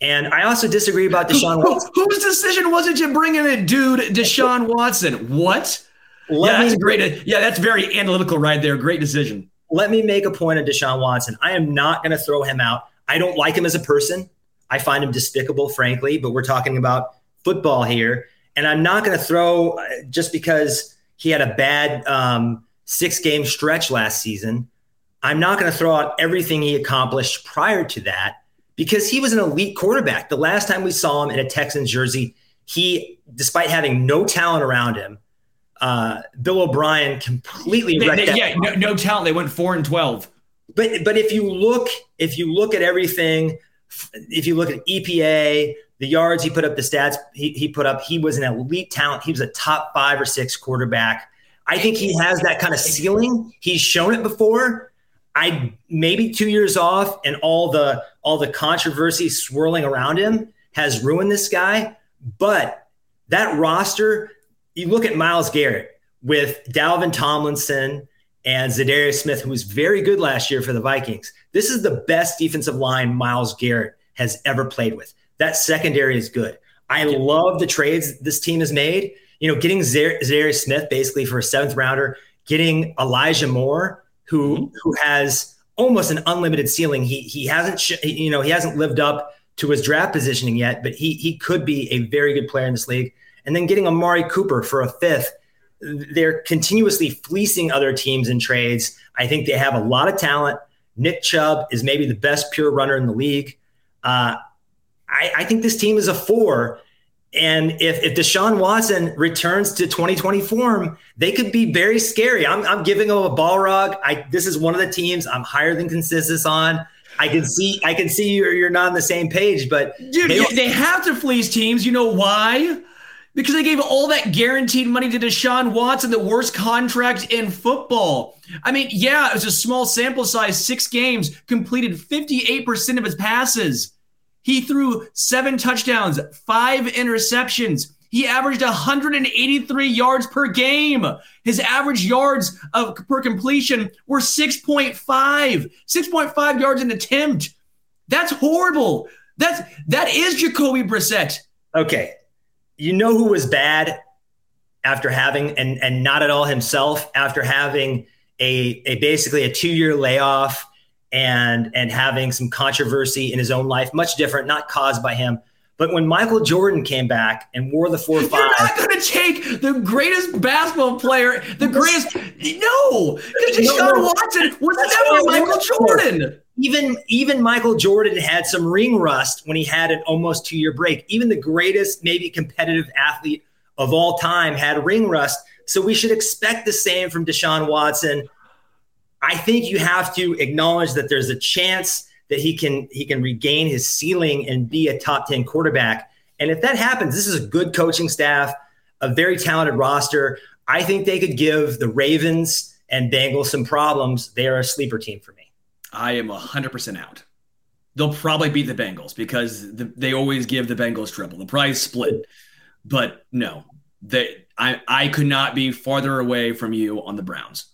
Speaker 1: And I also disagree about Deshaun Watson.
Speaker 2: Whose decision was it to bring in a dude, Deshaun Watson? What? Let yeah, that's me, great. Yeah, that's very analytical right there. Great decision
Speaker 1: let me make a point of Deshaun Watson. I am not going to throw him out. I don't like him as a person. I find him despicable, frankly, but we're talking about football here. And I'm not going to throw uh, just because he had a bad um, six game stretch last season. I'm not going to throw out everything he accomplished prior to that because he was an elite quarterback. The last time we saw him in a Texans jersey, he, despite having no talent around him, uh, Bill O'Brien completely
Speaker 2: they, they, yeah no, no, talent. They went four and twelve.
Speaker 1: But but if you look if you look at everything, if you look at EPA, the yards he put up, the stats he, he put up, he was an elite talent. He was a top five or six quarterback. I think he has that kind of ceiling. He's shown it before. I maybe two years off, and all the all the controversy swirling around him has ruined this guy. But that roster, you look at Myles Garrett with Dalvin Tomlinson and Za'Darius Smith, who was very good last year for the Vikings. This is the best defensive line Myles Garrett has ever played with. That secondary is good. I love the trades this team has made. You know, getting Za'Darius Smith basically for a seventh rounder, getting Elijah Moore, who mm-hmm. who has almost an unlimited ceiling. He he hasn't sh- you know he hasn't lived up to his draft positioning yet, but he he could be a very good player in this league. And then getting Amari Cooper for a fifth. They're continuously fleecing other teams in trades. I think they have a lot of talent. Nick Chubb is maybe the best pure runner in the league. Uh, I, I think this team is a four. And if, if Deshaun Watson returns to 2020 form, they could be very scary. I'm, I'm giving them a Balrog. I, this is one of the teams I'm higher than consensus on. I can see I can see you're, you're not on the same page, but
Speaker 2: dude, they, they have to fleece teams. You know why? Because they gave all that guaranteed money to Deshaun Watson, the worst contract in football. I mean, yeah, it was a small sample size, six games, completed 58% of his passes. He threw seven touchdowns, five interceptions. He averaged 183 yards per game. His average yards of per completion were 6.5, 6.5 yards an attempt. That's horrible. That's that is Jacoby Brissett.
Speaker 1: Okay, you know who was bad after having and and not at all himself after having a, a basically a two year layoff and and having some controversy in his own life, much different, not caused by him. But when Michael Jordan came back and wore the four five,
Speaker 2: you're not going to take the greatest basketball player, the greatest. No, because Deshaun no, no, Watson was never Michael Jordan.
Speaker 1: Even even Michael Jordan had some ring rust when he had an almost two year break. Even the greatest, maybe competitive athlete of all time had ring rust. So we should expect the same from Deshaun Watson. I think you have to acknowledge that there's a chance that he can he can regain his ceiling and be a top 10 quarterback. And if that happens, this is a good coaching staff, a very talented roster. I think they could give the Ravens and Bengals some problems. They are a sleeper team for me.
Speaker 2: I am 100% out. They'll probably beat the Bengals because the, they always give the Bengals trouble. The prize split. But no, they I I could not be farther away from you on the Browns.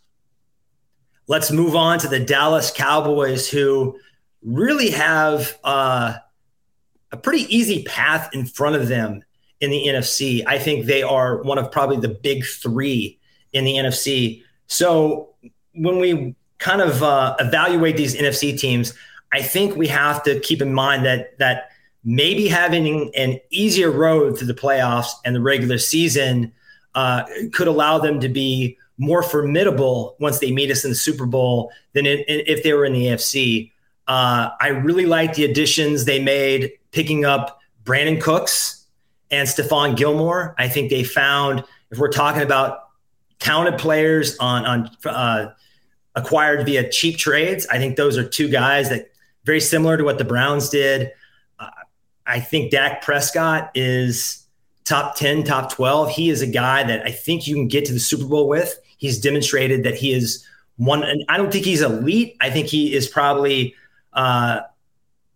Speaker 1: Let's move on to the Dallas Cowboys, who really have uh, a pretty easy path in front of them in the NFC. I think they are one of probably the big three in the NFC. So when we kind of uh, evaluate these NFC teams, I think we have to keep in mind that that maybe having an easier road to the playoffs and the regular season uh, could allow them to be more formidable once they meet us in the Super Bowl than if they were in the AFC. Uh, I really like the additions they made, picking up Brandin Cooks and Stephon Gilmore. I think they found, if we're talking about talented players on on uh, acquired via cheap trades, I think those are two guys that very similar to what the Browns did. Uh, I think Dak Prescott is top 10, top 12. He is a guy that I think you can get to the Super Bowl with. He's demonstrated that he is one, and I don't think he's elite. I think he is probably uh,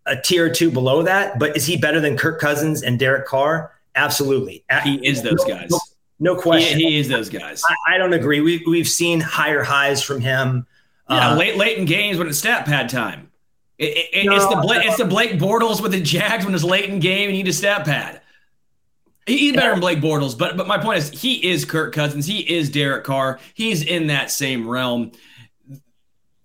Speaker 1: a tier or two below that. But is he better than Kirk Cousins and Derek Carr? Absolutely.
Speaker 2: He is those guys.
Speaker 1: No, no question.
Speaker 2: He, he, is those guys.
Speaker 1: I, I, don't agree. We, we've seen higher highs from him.
Speaker 2: Yeah, uh, late late in games when it's stat pad time. It, it, no, it's the Blake, it's the Blake Bortles with the Jags when it's late in game and you need a stat pad. He's better than Blake Bortles, but but my point is he is Kirk Cousins. He is Derek Carr. He's in that same realm.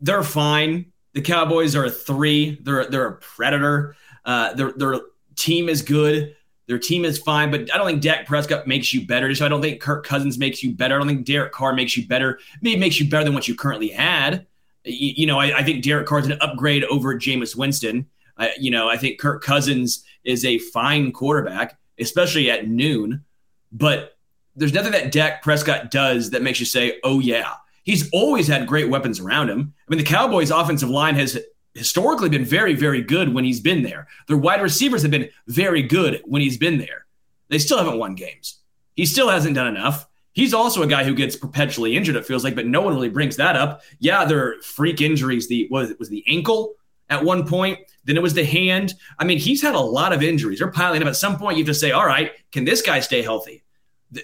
Speaker 2: They're fine. The Cowboys are a three. They're they're a predator. Uh, their their team is good. Their team is fine, but I don't think Dak Prescott makes you better. So I don't think Kirk Cousins makes you better. I don't think Derek Carr makes you better. Maybe makes you better than what you currently had. You, you know, I, I, think Derek Carr is an upgrade over Jameis Winston. I, you know, I think Kirk Cousins is a fine quarterback especially at noon. But there's nothing that Dak Prescott does that makes you say, oh, yeah. He's always had great weapons around him. I mean, the Cowboys' offensive line has historically been very, very good when he's been there. Their wide receivers have been very good when he's been there. They still haven't won games. He still hasn't done enough. He's also a guy who gets perpetually injured, it feels like, but no one really brings that up. Yeah, there are freak injuries. The was it was the ankle at one point, then it was the hand. I mean, he's had a lot of injuries. They're piling up. At some point, you have to say, all right, can this guy stay healthy?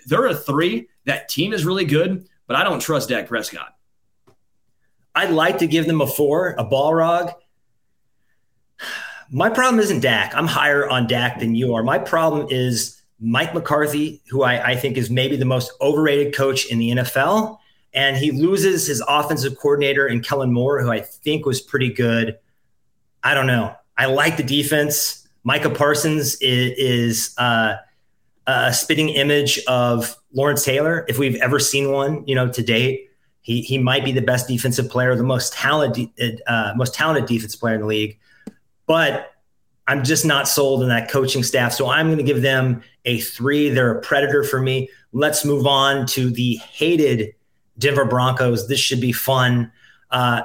Speaker 2: There are three. That team is really good, but I don't trust Dak Prescott.
Speaker 1: I'd like to give them a four, a Balrog. My problem isn't Dak. I'm higher on Dak than you are. My problem is Mike McCarthy, who I, I think is maybe the most overrated coach in the NFL. And he loses his offensive coordinator in Kellen Moore, who I think was pretty good. I don't know. I like the defense. Micah Parsons is, is uh, a spitting image of Lawrence Taylor, if we've ever seen one, you know, to date. He, he might be the best defensive player, the most talented, uh, most talented defensive player in the league. But I'm just not sold in that coaching staff. So I'm going to give them a three. They're a predator for me. Let's move on to the hated Denver Broncos. This should be fun. Uh,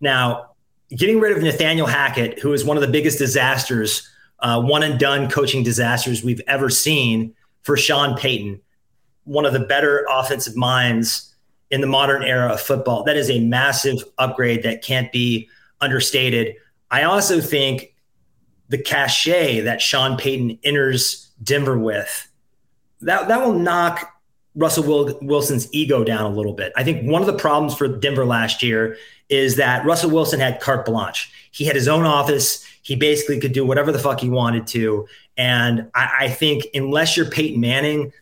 Speaker 1: now, getting rid of Nathaniel Hackett, who is one of the biggest disasters, uh, one and done coaching disasters we've ever seen for Sean Payton, one of the better offensive minds in the modern era of football. That is a massive upgrade that can't be understated. I also think the cachet that Sean Payton enters Denver with, that, that will knock Russell Wilson's ego down a little bit. I think one of the problems for Denver last year is that Russell Wilson had carte blanche. He had his own office. He basically could do whatever the fuck he wanted to. And I, I think unless you're Peyton Manning,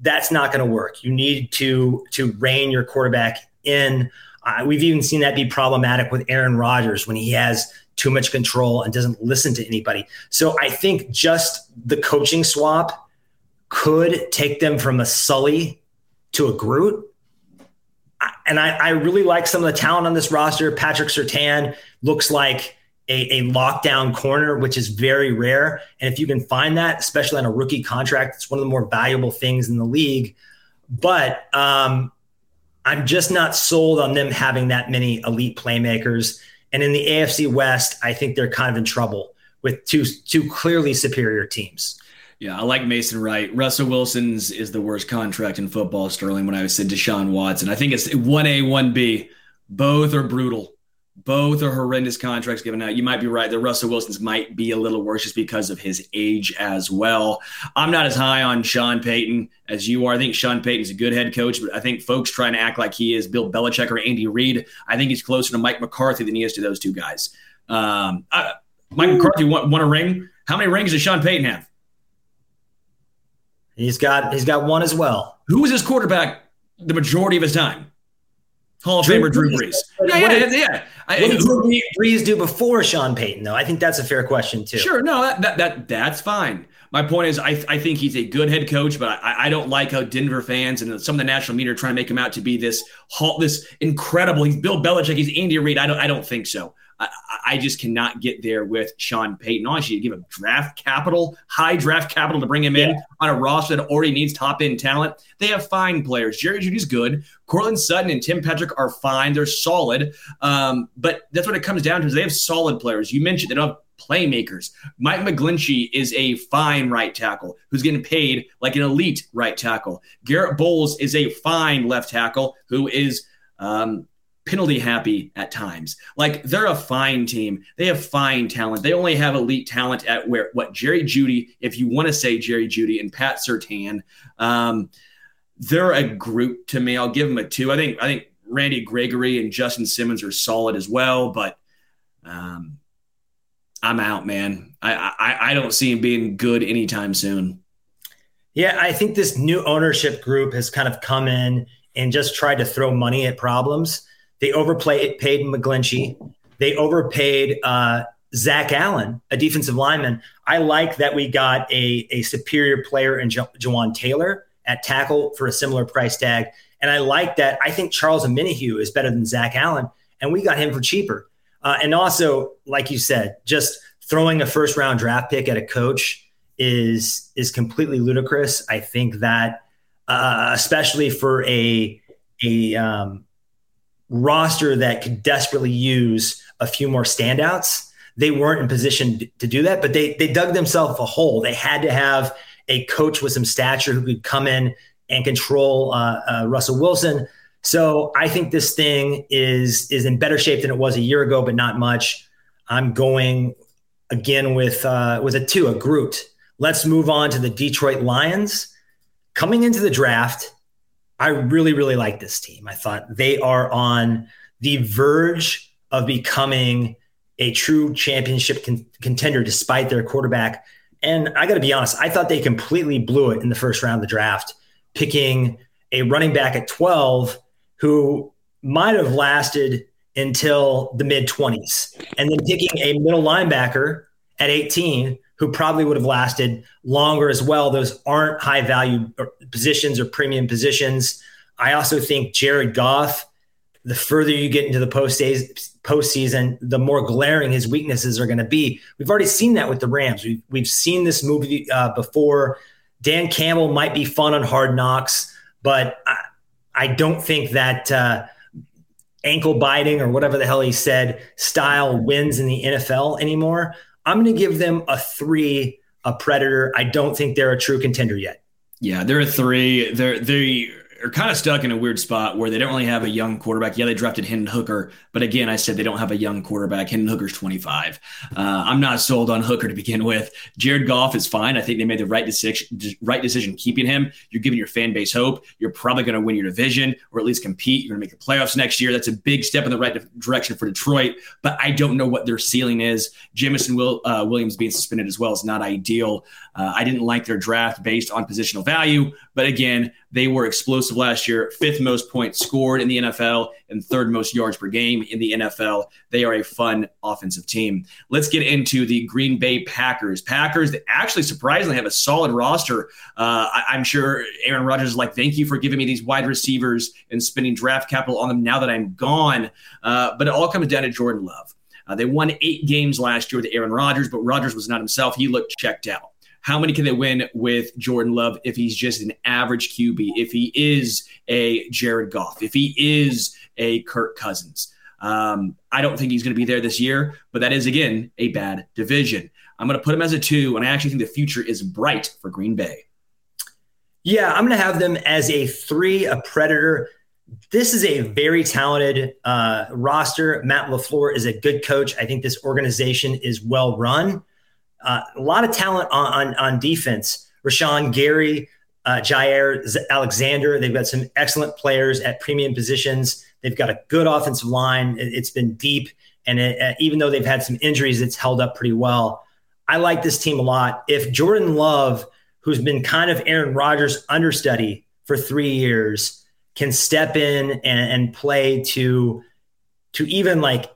Speaker 1: that's not going to work. You need to to rein your quarterback in. Uh, we've even seen that be problematic with Aaron Rodgers when he has too much control and doesn't listen to anybody. So I think just the coaching swap could take them from a Sully to a Groot. And I, I really like some of the talent on this roster. Patrick Surtain looks like a, a lockdown corner, which is very rare. And if you can find that, especially on a rookie contract, it's one of the more valuable things in the league. But um, I'm just not sold on them having that many elite playmakers. And in the AFC West, I think they're kind of in trouble with two two clearly superior teams.
Speaker 2: Yeah, I like Mason Wright. Russell Wilson's is the worst contract in football, Sterling, when I said Deshaun Watson. I think it's 1A, 1B. Both are brutal. Both are horrendous contracts given out. You might be right. The Russell Wilsons might be a little worse just because of his age as well. I'm not as high on Sean Payton as you are. I think Sean Payton's a good head coach, but I think folks trying to act like he is Bill Belichick or Andy Reid. I think he's closer to Mike McCarthy than he is to those two guys. Um, I, Mike McCarthy won, won a ring. How many rings does Sean Payton have?
Speaker 1: He's got he's got one as well.
Speaker 2: Who was his quarterback the majority of his time? Hall of Famer Drew Brees.
Speaker 1: Yeah, yeah, yeah. yeah. I, what did Drew Brees do before Sean Payton, though? I think that's a fair question too.
Speaker 2: Sure, no, that, that, that that's fine. My point is, I, I think he's a good head coach, but I, I don't like how Denver fans and some of the national media are trying to make him out to be this halt, this incredible. He's Bill Belichick. He's Andy Reid. I don't I don't think so. I, I just cannot get there with Sean Payton. Honestly, you give him draft capital, high draft capital to bring him in on a roster that already needs top end talent. They have fine players. Jerry Jeudy's good. Courtland Sutton and Tim Patrick are fine. They're solid. Um, but that's what it comes down to is they have solid players. You mentioned they don't have playmakers. Mike McGlinchey is a fine right tackle who's getting paid like an elite right tackle. Garett Bolles is a fine left tackle who is um, penalty happy at times. Like they're a fine team. They have fine talent. They only have elite talent at where what Jerry Jeudy, if you want to say Jerry Jeudy and Pat Surtain, um, they're a Groot to me. I'll give them a two. I think I think Randy Gregory and Justin Simmons are solid as well, but um, I'm out, man. I, I I don't see him being good anytime soon.
Speaker 1: Yeah, I think this new ownership group has kind of come in and just tried to throw money at problems. They overpaid McGlinchey. They overpaid uh, Zach Allen, a defensive lineman. I like that we got a, a superior player in Jawaan Taylor at tackle for a similar price tag. And I like that. I think Charles Omenihu is better than Zach Allen, and we got him for cheaper. Uh, and also, like you said, just throwing a first round draft pick at a coach is is completely ludicrous. I think that, uh, especially for a a um, roster that could desperately use a few more standouts. They weren't in position to do that, but they they dug themselves a hole. They had to have a coach with some stature who could come in and control uh, uh, Russell Wilson. So I think this thing is is in better shape than it was a year ago, but not much. I'm going again with uh, with a two, a Groot. Let's move on to the Detroit Lions. Coming into the draft, I really, really like this team. I thought they are on the verge of becoming a true championship con- contender despite their quarterback. And I got to be honest, I thought they completely blew it in the first round of the draft, picking a running back at 12 who might have lasted until the mid 20s, and then picking a middle linebacker at 18 who probably would have lasted longer as well. Those aren't high value positions or premium positions. I also think Jared Goff, the further you get into the post postseason, the more glaring his weaknesses are going to be. We've already seen that with the Rams. We've, we've seen this movie uh, before. Dan Campbell might be fun on hard knocks, but I, I don't think that uh, ankle biting or whatever the hell he said style wins in the NFL anymore. I'm going to give them a three, a predator. I don't think they're a true contender yet.
Speaker 2: Yeah, they're a three. They're they are kind of stuck in a weird spot where they don't really have a young quarterback. Yeah, they drafted Hendon Hooker, but again, I said they don't have a young quarterback. Hendon Hooker's 25. Uh, I'm not sold on Hooker to begin with. Jared Goff is fine. I think they made the right decision, right decision keeping him. You're giving your fan base hope. You're probably going to win your division or at least compete. You're going to make the playoffs next year. That's a big step in the right direction for Detroit, but I don't know what their ceiling is. Jameson Will, uh, Williams being suspended as well is not ideal. Uh, I didn't like their draft based on positional value, but again, they were explosive last year, fifth most points scored in the NFL and third most yards per game in the NFL. They are a fun offensive team. Let's get into the Green Bay Packers. Packers they actually surprisingly have a solid roster. Uh, I, am sure Aaron Rodgers is like, thank you for giving me these wide receivers and spending draft capital on them now that I'm gone. Uh, but it all comes down to Jordan Love. Uh, they won eight games last year with Aaron Rodgers, but Rodgers was not himself. He looked checked out. How many can they win with Jordan Love if he's just an average QB, if he is a Jared Goff, if he is a Kirk Cousins? Um, I don't think he's going to be there this year, but that is, again, a bad division. I'm going to put him as a two, and I actually think the future is bright for Green Bay.
Speaker 1: Yeah, I'm going to have them as a three, a predator. This is a very talented uh, roster. Matt LaFleur is a good coach. I think this organization is well run. Uh, a lot of talent on, on, on defense. Rashan Gary, uh, Jaire Alexander. They've got some excellent players at premium positions. They've got a good offensive line. It, has been deep, and it, uh, even though they've had some injuries, it's held up pretty well. I like this team a lot. If Jordan Love, who's been kind of Aaron Rodgers' understudy for three years, can step in and, and play to to even like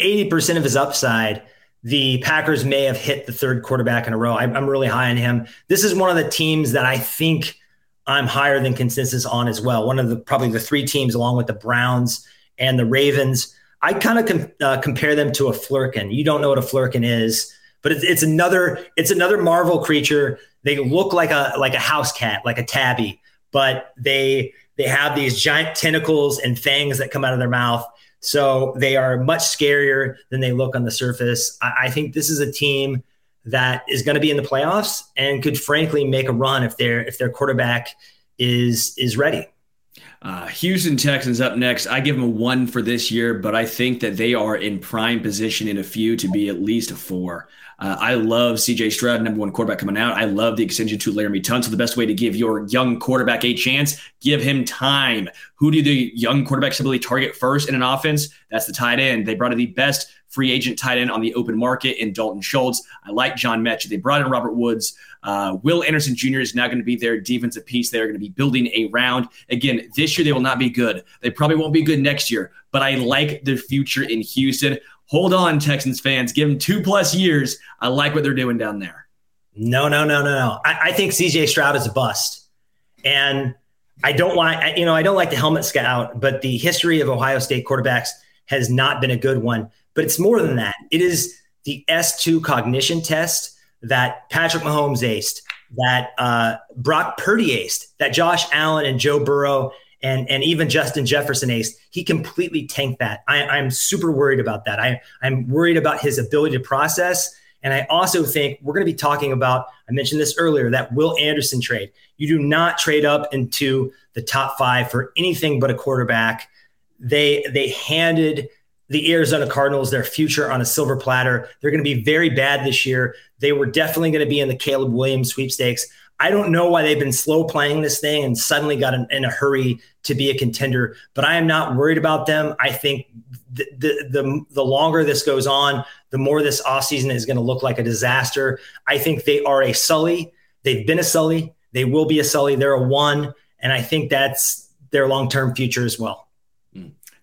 Speaker 1: 80% of his upside, the Packers may have hit the third quarterback in a row. I'm, I'm, really high on him. This is one of the teams that I think I'm higher than consensus on as well. One of the probably the three teams, along with the Browns and the Ravens. I kind of com- uh, compare them to a Flerken. You don't know what a Flerken is, but it's, it's another it's another Marvel creature. They look like a like a house cat, like a tabby, but they they have these giant tentacles and fangs that come out of their mouth so they are much scarier than they look on the surface. I, I think this is a team that is going to be in the playoffs and could frankly make a run if their if their quarterback is is ready.
Speaker 2: Uh, Houston Texans up next. I give them a one for this year, but I think that they are in prime position in a few to be at least a four. Uh, I love CJ Stroud, number one quarterback coming out. I love the extension to Laremy Tunsil. The best way to give your young quarterback a chance, give him time. Who do the young quarterbacks typically target first in an offense? That's the tight end. They brought in the best free agent tight end on the open market in Dalton Schultz. I like John Metchie. They brought in Robert Woods. Uh, Will Anderson Jr. is now going to be their defensive piece. They're going to be building a round. Again, this year they will not be good. They probably won't be good next year, but I like the future in Houston hold on, Texans fans. Give them two plus years. I like what they're doing down there.
Speaker 1: No, no, no, no, no. I, I think CJ Stroud is a bust. And I don't like, you know, I don't like the helmet scout, but the history of Ohio State quarterbacks has not been a good one. But it's more than that. It is the S2 cognition test that Patrick Mahomes aced, that uh, Brock Purdy aced, that Josh Allen and Joe Burrow and and even Justin Jefferson ace, he completely tanked that. I, I'm super worried about that. I, I'm worried about his ability to process. And I also think we're going to be talking about, I mentioned this earlier, that Will Anderson trade. You do not trade up into the top five for anything but a quarterback. They they handed the Arizona Cardinals their future on a silver platter. They're going to be very bad this year. They were definitely going to be in the Caleb Williams sweepstakes. I don't know why they've been slow playing this thing and suddenly got in, in a hurry to be a contender, but I am not worried about them. I think the, the, the, the longer this goes on, the more this offseason is going to look like a disaster. I think they are a Sully. They've been a Sully. They will be a Sully. They're a one. And I think that's their long term future as well.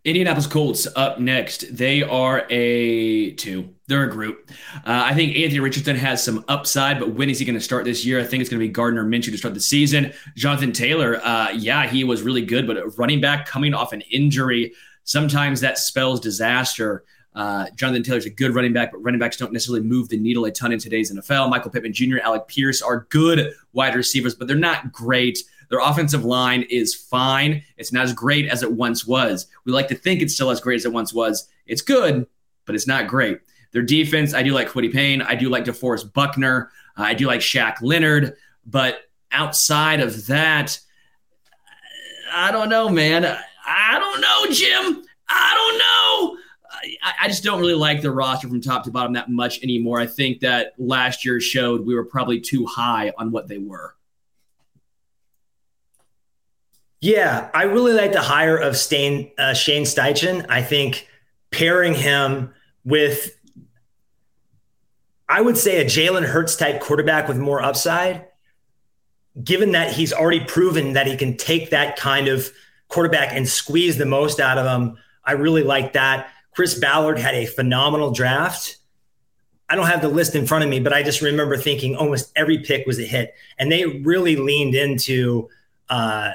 Speaker 2: Indianapolis Colts up next. They are a two. They're a Groot. Uh, I think Anthony Richardson has some upside, but when is he going to start this year? I think it's going to be Gardner Minshew to start the season. Jonathan Taylor, uh, yeah, he was really good, but running back coming off an injury, sometimes that spells disaster. Uh, Jonathan Taylor's a good running back, but running backs don't necessarily move the needle a ton in today's NFL. Michael Pittman Jr., Alec Pierce are good wide receivers, but they're not great. Their offensive line is fine. It's not as great as it once was. We like to think it's still as great as it once was. It's good, but it's not great. Their defense, I do like Kwity Paye. I do like DeForest Buckner. I do like Shaq Leonard. But outside of that, I don't know, man. I don't know, Jim. I don't know. I, just don't really like the roster from top to bottom that much anymore. I think that last year showed we were probably too high on what they were.
Speaker 1: Yeah, I really like the hire of Stain, uh, Shane Steichen. I think pairing him with, I would say, a Jalen Hurts type quarterback with more upside, given that he's already proven that he can take that kind of quarterback and squeeze the most out of him. I really like that. Chris Ballard had a phenomenal draft. I don't have the list in front of me, but I just remember thinking almost every pick was a hit. And they really leaned into, uh,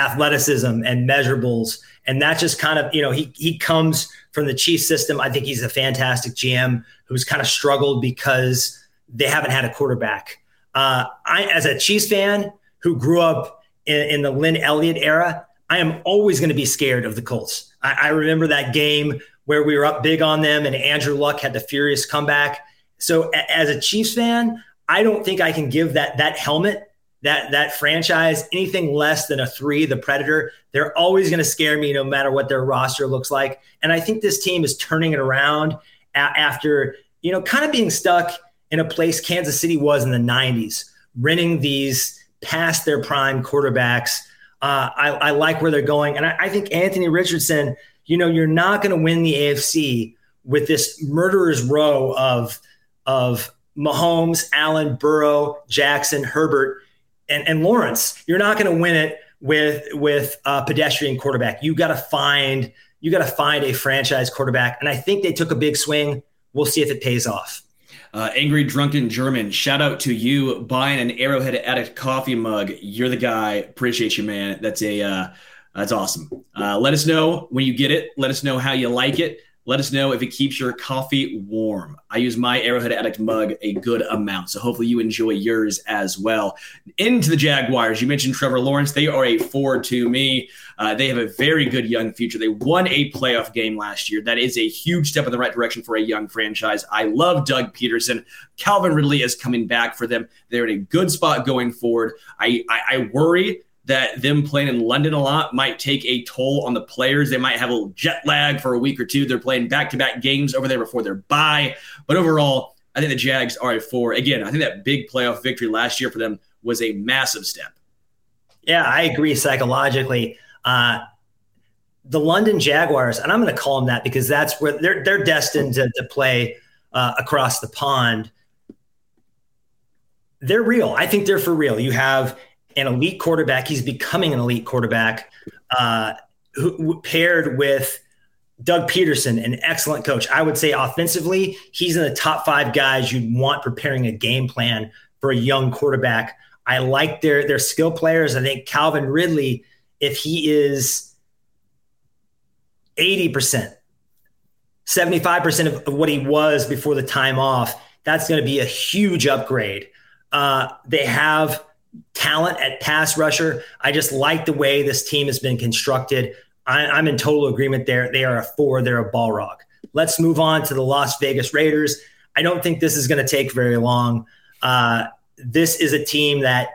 Speaker 1: athleticism and measurables. And that just kind of, you know, he he comes from the Chief system. I think he's a fantastic GM who's kind of struggled because they haven't had a quarterback. Uh, I, as a Chiefs fan who grew up in, in the Lin Elliott era, I am always going to be scared of the Colts. I, I remember that game where we were up big on them and Andrew Luck had the furious comeback. So a, as a Chiefs fan, I don't think I can give that that helmet that that franchise anything less than a three the predator they're always going to scare me no matter what their roster looks like. And i think this team is turning it around a- after you know kind of being stuck in a place kansas city was in the 90s renting these past their prime quarterbacks. Uh, I, I, like where they're going. And I, I think anthony richardson you know you're not going to win the afc with this murderer's row of of Mahomes, Allen, Burrow, Jackson, Herbert and, and Lawrence, you're not going to win it with with a pedestrian quarterback. You got to find you got to find a franchise quarterback, and I think they took a big swing. We'll see if it pays off.
Speaker 2: Uh, Angry Drunken German, shout out to you buying an Arrowhead Addict coffee mug. You're the guy. Appreciate you, man. That's a uh, that's awesome. Uh, let us know when you get it. Let us know how you like it. Let us know if it keeps your coffee warm. I use my Arrowhead Addict mug a good amount, so hopefully you enjoy yours as well. Into the Jaguars, you mentioned Trevor Lawrence. They are a four to me. Uh, they have a very good young future. They won a playoff game last year. That is a huge step in the right direction for a young franchise. I love Doug Pederson. Calvin Ridley is coming back for them. They're in a good spot going forward. I, I, I worry that them playing in London a lot might take a toll on the players. They might have a jet lag for a week or two. They're playing back to back games over there before their bye. But overall, I think the Jags are a four. Again, I think that big playoff victory last year for them was a massive step.
Speaker 1: Yeah, I agree psychologically. Uh, the London Jaguars, and I'm going to call them that because that's where they're they're destined to, to play uh, across the pond. They're real. I think they're for real. You have an elite quarterback. He's becoming an elite quarterback, uh, who, who, paired with Doug Pederson, an excellent coach. I would say offensively, he's in the top five guys you'd want preparing a game plan for a young quarterback. I like their their skill players. I think Calvin Ridley, if he is 80%, 75% of what he was before the time off, that's going to be a huge upgrade. Uh, they have talent at pass rusher. I just like the way this team has been constructed. I, am in total agreement there. They are a four, they're a Balrog. Let's move on to the Las Vegas Raiders. I don't think this is going to take very long. Uh, this is a team that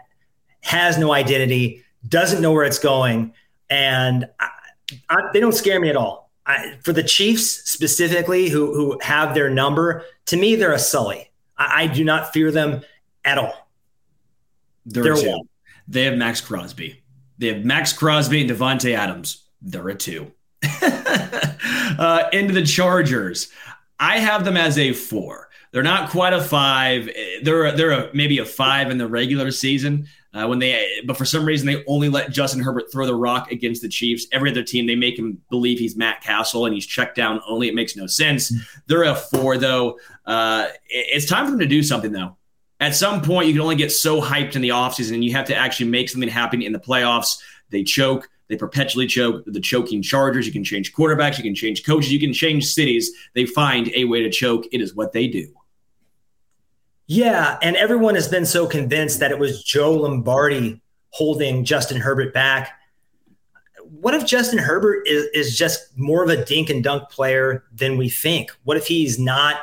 Speaker 1: has no identity, doesn't know where it's going, and I, I, they don't scare me at all. I, for the Chiefs specifically, who who have their number, to me they're a sully. I, do not fear them at all.
Speaker 2: They're, they're two. One. They have Maxx Crosby. They have Maxx Crosby and Davante Adams. They're a two. uh, into the Chargers. I have them as a four. They're not quite a five. They're a, they're a, maybe a five in the regular season. Uh, when they, but for some reason they only let Justin Herbert throw the rock against the Chiefs. Every other team they make him believe he's Matt Cassel and he's checked down only. It makes no sense. They're a four though. Uh, it's time for them to do something though. At some point, you can only get so hyped in the offseason and you have to actually make something happen in the playoffs. They choke. They perpetually choke the choking Chargers. You can change quarterbacks. You can change coaches. You can change cities. They find a way to choke. It is what they do.
Speaker 1: Yeah, and everyone has been so convinced that it was Joe Lombardi holding Justin Herbert back. What if Justin Herbert is, is just more of a dink and dunk player than we think? What if he's not?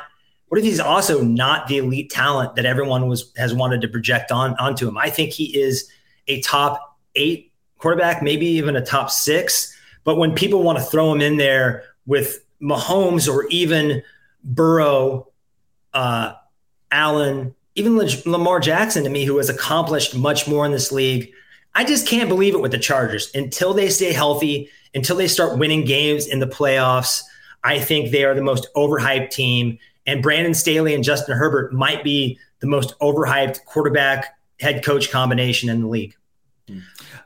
Speaker 1: What if he's also not the elite talent that everyone was has wanted to project on onto him? I think he is a top eight quarterback, maybe even a top six. But when people want to throw him in there with Mahomes or even Burrow, uh, Allen, even Lamar Jackson to me, who has accomplished much more in this league. I just can't believe it with the Chargers until they stay healthy, until they start winning games in the playoffs. I think they are the most overhyped team. And Brandon Staley and Justin Herbert might be the most overhyped quarterback head coach combination in the league.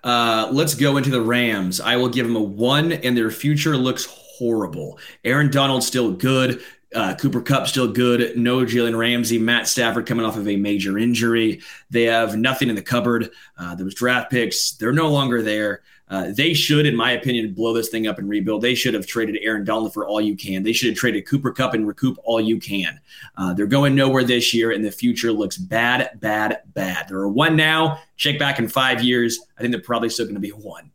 Speaker 2: Uh, let's go into the Rams. I will give them a one, and their future looks horrible. Aaron Donald's still good. Uh, Cooper Kupp still good. No Jalen Ramsey. Matt Stafford coming off of a major injury. They have nothing in the cupboard. Uh, those draft picks, they're no longer there. Uh, they should, in my opinion, blow this thing up and rebuild. They should have traded Aaron Donald for all you can. They should have traded Cooper Kupp and recoup all you can. Uh, they're going nowhere this year, and the future looks bad, bad, bad. There are one now. Check back in five years. I think they're probably still going to be one.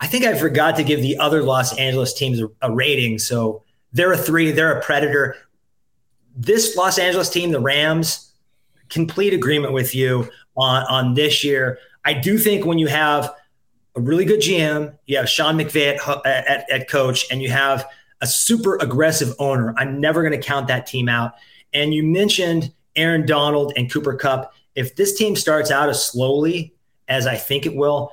Speaker 1: I think I forgot to give the other Los Angeles teams a, a rating. So they're a three, they're a predator. This Los Angeles team, the Rams, complete agreement with you on, on this year. I do think when you have a really good GM, you have Sean McVay at, at, at coach, and you have a super aggressive owner. I'm never going to count that team out. And you mentioned Aaron Donald and Cooper Kupp. If this team starts out as slowly as I think it will,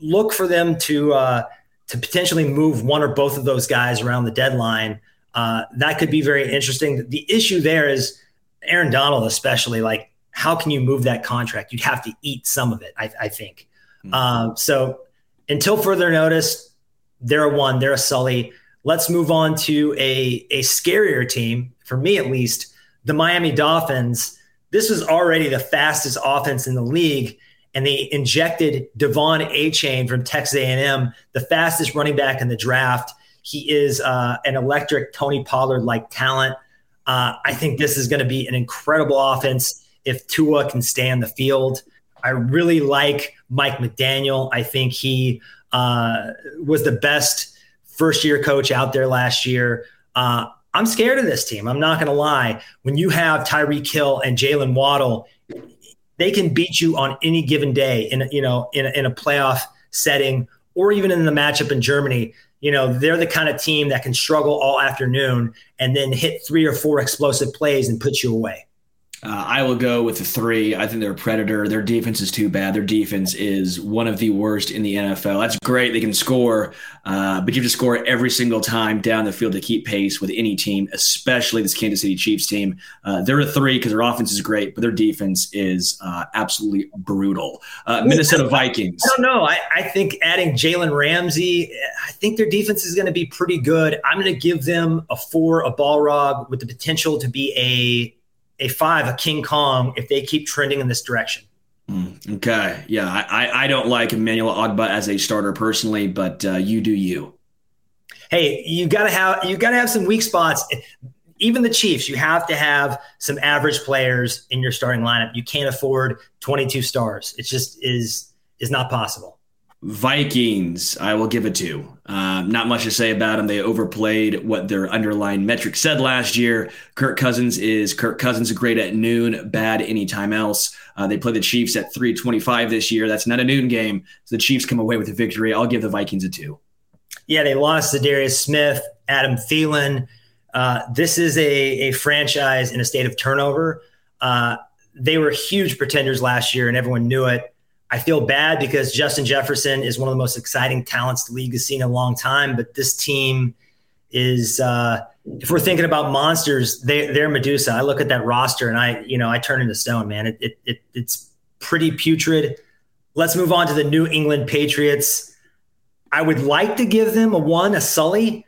Speaker 1: look for them to uh, to potentially move one or both of those guys around the deadline uh, that could be very interesting. The issue there is Aaron Donald, especially like how can you move that contract? You'd have to eat some of it, I, I think. Mm-hmm. Um, so until further notice, they're a one, they're a Sully. Let's move on to a, a scarier team, for me at least, the Miami Dolphins. This was already the fastest offense in the league, and they injected De'Von Achane from Texas A&M, the fastest running back in the draft. He is uh, an electric Tony Pollard like talent. Uh, I think this is going to be an incredible offense if Tua can stay on the field. I really like Mike McDaniel. I think he uh, was the best first year coach out there last year. Uh, I'm scared of this team. I'm not going to lie. When you have Tyreek Hill and Jaylen Waddle, they can beat you on any given day in you know in in a playoff setting or even in the matchup in Germany you know, they're the kind of team that can struggle all afternoon and then hit three or four explosive plays and put you away.
Speaker 2: Uh, I will go with the three. I think they're a predator. Their defense is too bad. Their defense is one of the worst in the NFL. That's great. They can score, uh, but you have to score every single time down the field to keep pace with any team, especially this Kansas City Chiefs team. Uh, they're a three because their offense is great, but their defense is uh, absolutely brutal. Uh, Minnesota Vikings.
Speaker 1: I don't know. I, I think adding Jalen Ramsey, I think their defense is going to be pretty good. I'm going to give them a four, a Balrog with the potential to be a a five, a King Kong, if they keep trending in this direction.
Speaker 2: Mm, okay. Yeah. I, I don't like Emmanuel Ogbah as a starter personally, but uh, you do you.
Speaker 1: Hey, you gotta have you gotta have some weak spots. even the Chiefs, you have to have some average players in your starting lineup. You can't afford 22 stars. It just is is not possible.
Speaker 2: Vikings, I will give it to. Um, not much to say about them. They overplayed what their underlying metric said last year. Kirk Cousins is Kirk Cousins great at noon, bad anytime else. Uh, they play the Chiefs at 325 this year. That's not a noon game. So the Chiefs come away with a victory. I'll give the Vikings a two.
Speaker 1: Yeah, they lost to Darius Smith, Adam Thielen. Uh, this is a, a franchise in a state of turnover. Uh, they were huge pretenders last year, and everyone knew it. I feel bad because Justin Jefferson is one of the most exciting talents the league has seen in a long time. But this team is, uh, if we're thinking about monsters, they, they're Medusa. I look at that roster and I, you know, I turn into stone, man. It, it, it, it's pretty putrid. Let's move on to the New England Patriots. I would like to give them a one, a Sully.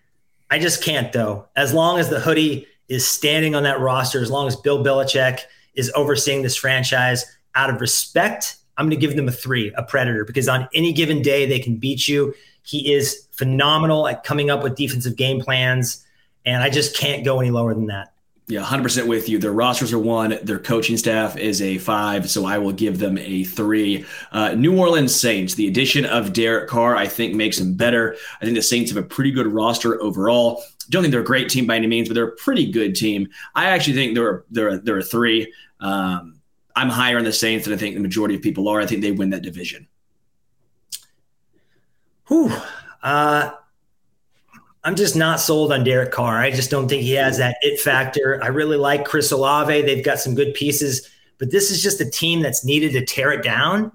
Speaker 1: I just can't, though. As long as the hoodie is standing on that roster, as long as Bill Belichick is overseeing this franchise out of respect I'm going to give them a three, a predator, because on any given day they can beat you. He is phenomenal at coming up with defensive game plans, and I just can't go any lower than that.
Speaker 2: Yeah, 100% with you. Their rosters are one. Their coaching staff is a five, so I will give them a three. Uh, New Orleans Saints, the addition of Derek Carr, I think makes them better. I think the Saints have a pretty good roster overall. Don't think they're a great team by any means, but they're a pretty good team. I actually think they're they're they're a three. Um, I'm higher on the Saints than I think the majority of people are. I think they win that division.
Speaker 1: Whew. Uh, I'm just not sold on Derek Carr. I just don't think he has that it factor. I really like Chris Olave. They've got some good pieces, but this is just a team that's needed to tear it down.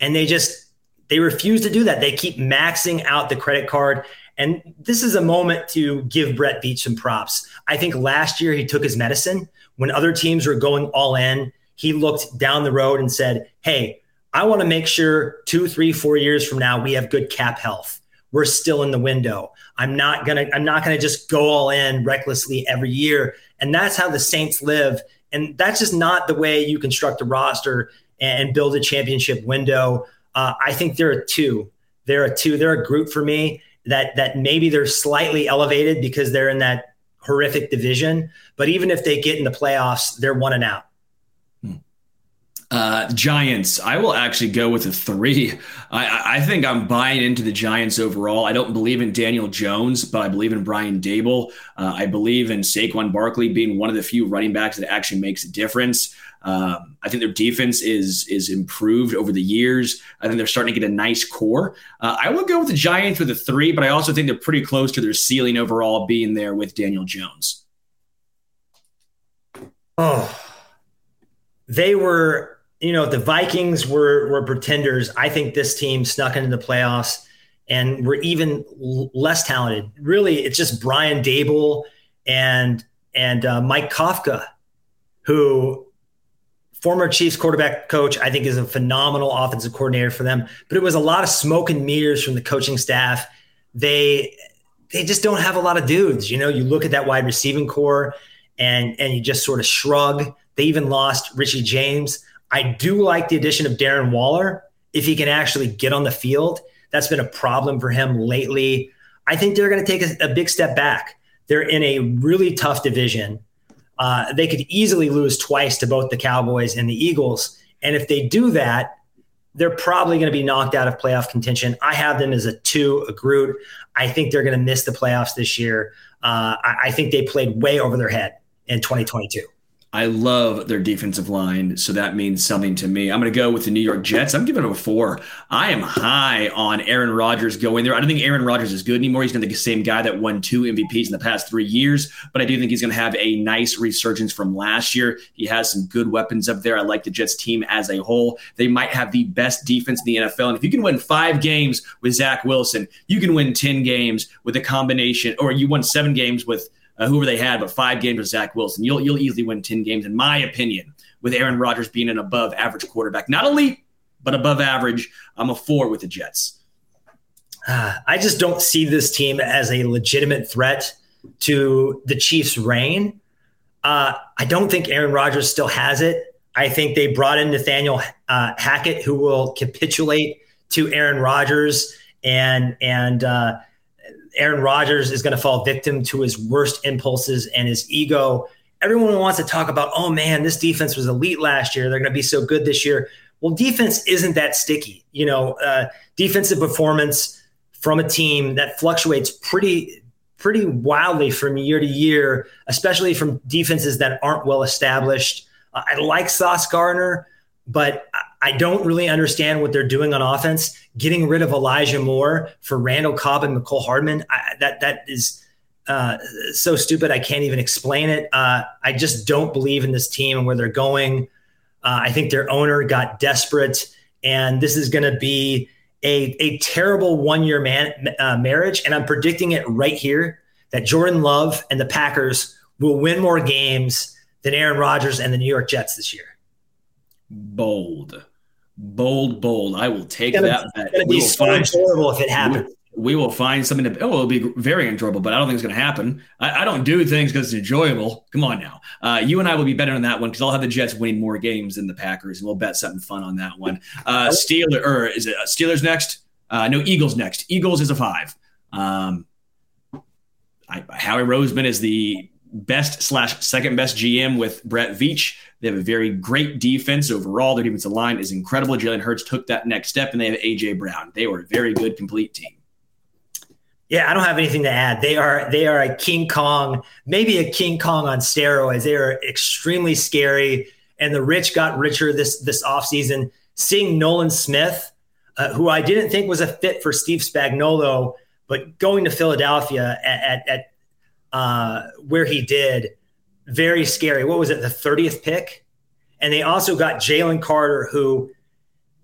Speaker 1: And they just they refuse to do that. They keep maxing out the credit card. And this is a moment to give Brett Veach some props. I think last year he took his medicine when other teams were going all in he looked down the road and said, Hey, I want to make sure two, three, four years from now we have good cap health. We're still in the window. I'm not gonna, I'm not gonna just go all in recklessly every year. And that's how the Saints live. And that's just not the way you construct a roster and build a championship window. Uh, I think there are two. They're a two. They're a Groot for me that that maybe they're slightly elevated because they're in that horrific division. But even if they get in the playoffs, they're one and out.
Speaker 2: Uh, Giants, I will actually go with a three. I, I, think I'm buying into the Giants overall. I don't believe in Daniel Jones, but I believe in Brian Daboll. Uh, I believe in Saquon Barkley being one of the few running backs that actually makes a difference. Um, I think their defense is is improved over the years. I think they're starting to get a nice core. Uh, I will go with the Giants with a three, but I also think they're pretty close to their ceiling overall, being there with Daniel Jones.
Speaker 1: Oh, they were you know, the Vikings were were pretenders. I think this team snuck into the playoffs and were even less talented. Really, it's just Brian Daboll and and uh, Mike Kafka, who former Chiefs quarterback coach, I think is a phenomenal offensive coordinator for them. But it was a lot of smoke and mirrors from the coaching staff. They they just don't have a lot of dudes. You know, you look at that wide receiving core and and you just sort of shrug. They even lost Richie James. I do like the addition of Darren Waller if he can actually get on the field. That's been a problem for him lately. I think they're going to take a, a, big step back. They're in a really tough division. Uh, they could easily lose twice to both the Cowboys and the Eagles. And if they do that, they're probably going to be knocked out of playoff contention. I have them as a two, a Groot. I think they're going to miss the playoffs this year. Uh, I, I think they played way over their head in 2022.
Speaker 2: I love their defensive line, so that means something to me. I'm going to go with the New York Jets. I'm giving them a four. I am high on Aaron Rodgers going there. I don't think Aaron Rodgers is good anymore. He's going to be the same guy that won two MVPs in the past three years, but I do think he's going to have a nice resurgence from last year. He has some good weapons up there. I like the Jets team as a whole. They might have the best defense in the NFL. And if you can win five games with Zach Wilson, you can win 10 games with a combination, or you won seven games with – uh, whoever they had, but five games with Zach Wilson. You'll you'll easily win ten games, in my opinion, with Aaron Rodgers being an above average quarterback, not elite, but above average. I'm a four with the Jets.
Speaker 1: I just don't see this team as a legitimate threat to the Chiefs' reign. Uh, I don't think Aaron Rodgers still has it. I think they brought in Nathaniel uh, Hackett, who will capitulate to Aaron Rodgers and and uh, Aaron Rodgers is going to fall victim to his worst impulses and his ego. Everyone wants to talk about, oh man, this defense was elite last year. They're going to be so good this year. Well, defense isn't that sticky. You know, uh, defensive performance from a team that fluctuates pretty pretty wildly from year to year, especially from defenses that aren't well established. Uh, I like Sauce Gardner, but I don't really understand what they're doing on offense. Getting rid of Elijah Moore for Randall Cobb and Mecole Hardman, I, that that is uh, so stupid. I can't even explain it. Uh, I just don't believe in this team and where they're going. Uh, I think their owner got desperate, and this is going to be a, a terrible one year man, uh, marriage. And I'm predicting it right here that Jordan Love and the Packers will win more games than Aaron Rodgers and the New York Jets this year.
Speaker 2: Bold, bold, bold. I will take gonna, that bet.
Speaker 1: It's going to be so find, enjoyable if it happens.
Speaker 2: We, we will find something to. Oh, it'll be very enjoyable, but I don't think it's going to happen. I, I, don't do things because it's enjoyable. Come on now. Uh, you and I will be better on that one because I'll have the Jets winning more games than the Packers, and we'll bet something fun on that one. Uh, Steelers, or is it uh, Steelers next? Uh, no, Eagles next. Eagles is a five. Um, I, Howie Roseman is the best slash second best GM with Brett Veach. They have a very great defense overall. Their defensive line is incredible. Jalen Hurts took that next step, and they have AJ Brown. They were a very good, complete team.
Speaker 1: Yeah, I don't have anything to add. They are they are a King Kong, maybe a King Kong on steroids. They are extremely scary, and the rich got richer this this offseason. Seeing Nolan Smith, uh, who I didn't think was a fit for Steve Spagnuolo, but going to Philadelphia at, at, at uh, where he did, very scary. What was it, the 30th pick? And they also got Jalen Carter, who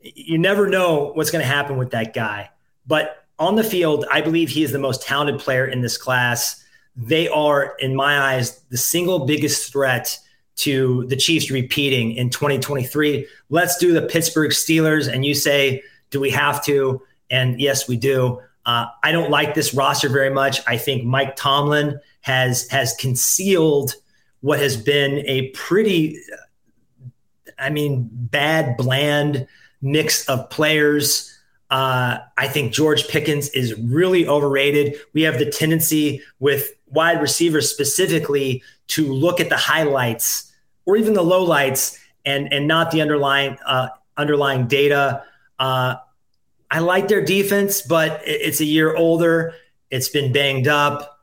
Speaker 1: you never know what's going to happen with that guy. But on the field, I believe he is the most talented player in this class. They are, in my eyes, the single biggest threat to the Chiefs repeating in 2023. Let's do the Pittsburgh Steelers. And you say, do we have to? And yes, we do. Uh, I don't like this roster very much. I think Mike Tomlin has has concealed what has been a pretty, I mean, bad, bland mix of players. Uh, I think George Pickens is really overrated. We have the tendency with wide receivers specifically to look at the highlights or even the lowlights and and not the underlying uh, underlying data. Uh, I like their defense, but it's a year older. It's been banged up.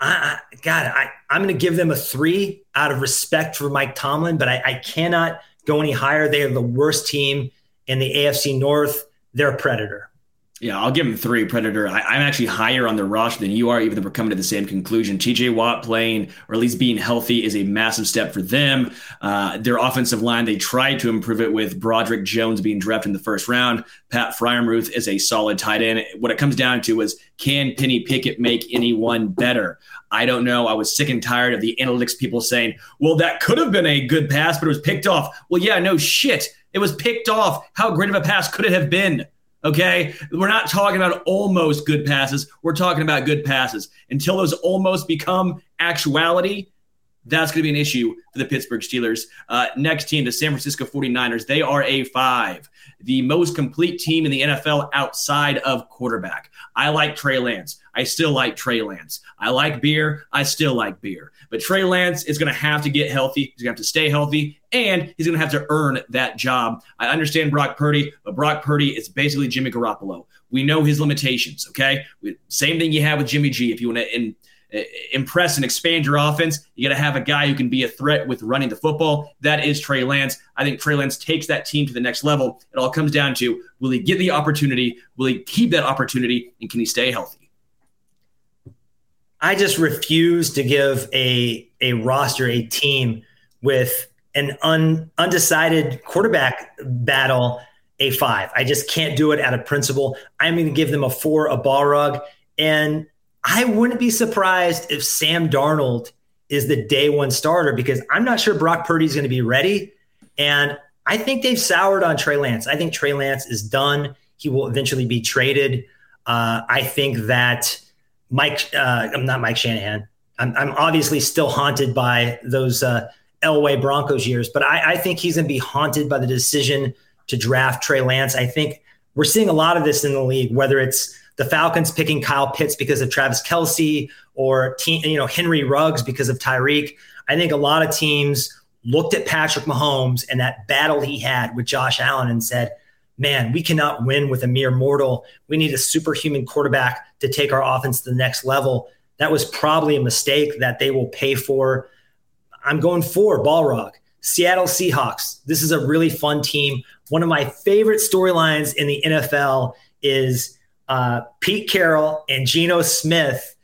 Speaker 1: I, I God, I, I'm going to give them a three out of respect for Mike Tomlin, but I, I cannot go any higher. They are the worst team in the AFC North. They're a predator.
Speaker 2: Yeah, I'll give him three. Predator. I, am actually higher on the rush than you are, even though we're coming to the same conclusion. TJ Watt playing, or at least being healthy, is a massive step for them. Uh, their offensive line, they tried to improve it with Broderick Jones being drafted in the first round. Pat Freiermuth is a solid tight end. What it comes down to is can Kenny Pickett make anyone better? I don't know. I was sick and tired of the analytics people saying, well, that could have been a good pass, but it was picked off. Well, yeah, no shit. It was picked off. How great of a pass could it have been? Okay. We're not talking about almost good passes. We're talking about good passes. Until those almost become actuality, that's going to be an issue for the Pittsburgh Steelers. Uh, next team, the San Francisco 49ers. They are a five, the most complete team in the NFL outside of quarterback. I like Trey Lance. I still like Trey Lance. I like beer. I still like beer. But Trey Lance is going to have to get healthy. He's going to have to stay healthy, and he's going to have to earn that job. I understand Brock Purdy, but Brock Purdy is basically Jimmy Garoppolo. We know his limitations. Okay, same thing you have with Jimmy G. If you want to uh, impress and expand your offense, you got to have a guy who can be a threat with running the football. That is Trey Lance. I think Trey Lance takes that team to the next level. It all comes down to will he get the opportunity? Will he keep that opportunity? And can he stay healthy?
Speaker 1: I just refuse to give a a roster, a team with an un, undecided quarterback battle a five. I just can't do it out of principle. I'm going to give them a four, a Balrog. And I wouldn't be surprised if Sam Darnold is the day one starter because I'm not sure Brock Purdy is going to be ready. And I think they've soured on Trey Lance. I think Trey Lance is done. He will eventually be traded. Uh, I think that Mike, uh, I'm not Mike Shanahan. I'm, I'm, obviously still haunted by those uh, Elway Broncos years, but I, I think he's going to be haunted by the decision to draft Trey Lance. I think we're seeing a lot of this in the league, whether it's the Falcons picking Kyle Pitts because of Travis Kelce or you know Henry Ruggs because of Tyreek. I think a lot of teams looked at Patrick Mahomes and that battle he had with Josh Allen and said, "Man, we cannot win with a mere mortal. We need a superhuman quarterback to take our offense to the next level." That was probably a mistake that they will pay for. I'm going for Balrog. Seattle Seahawks. This is a really fun team. One of my favorite storylines in the NFL is uh, Pete Carroll and Geno Smith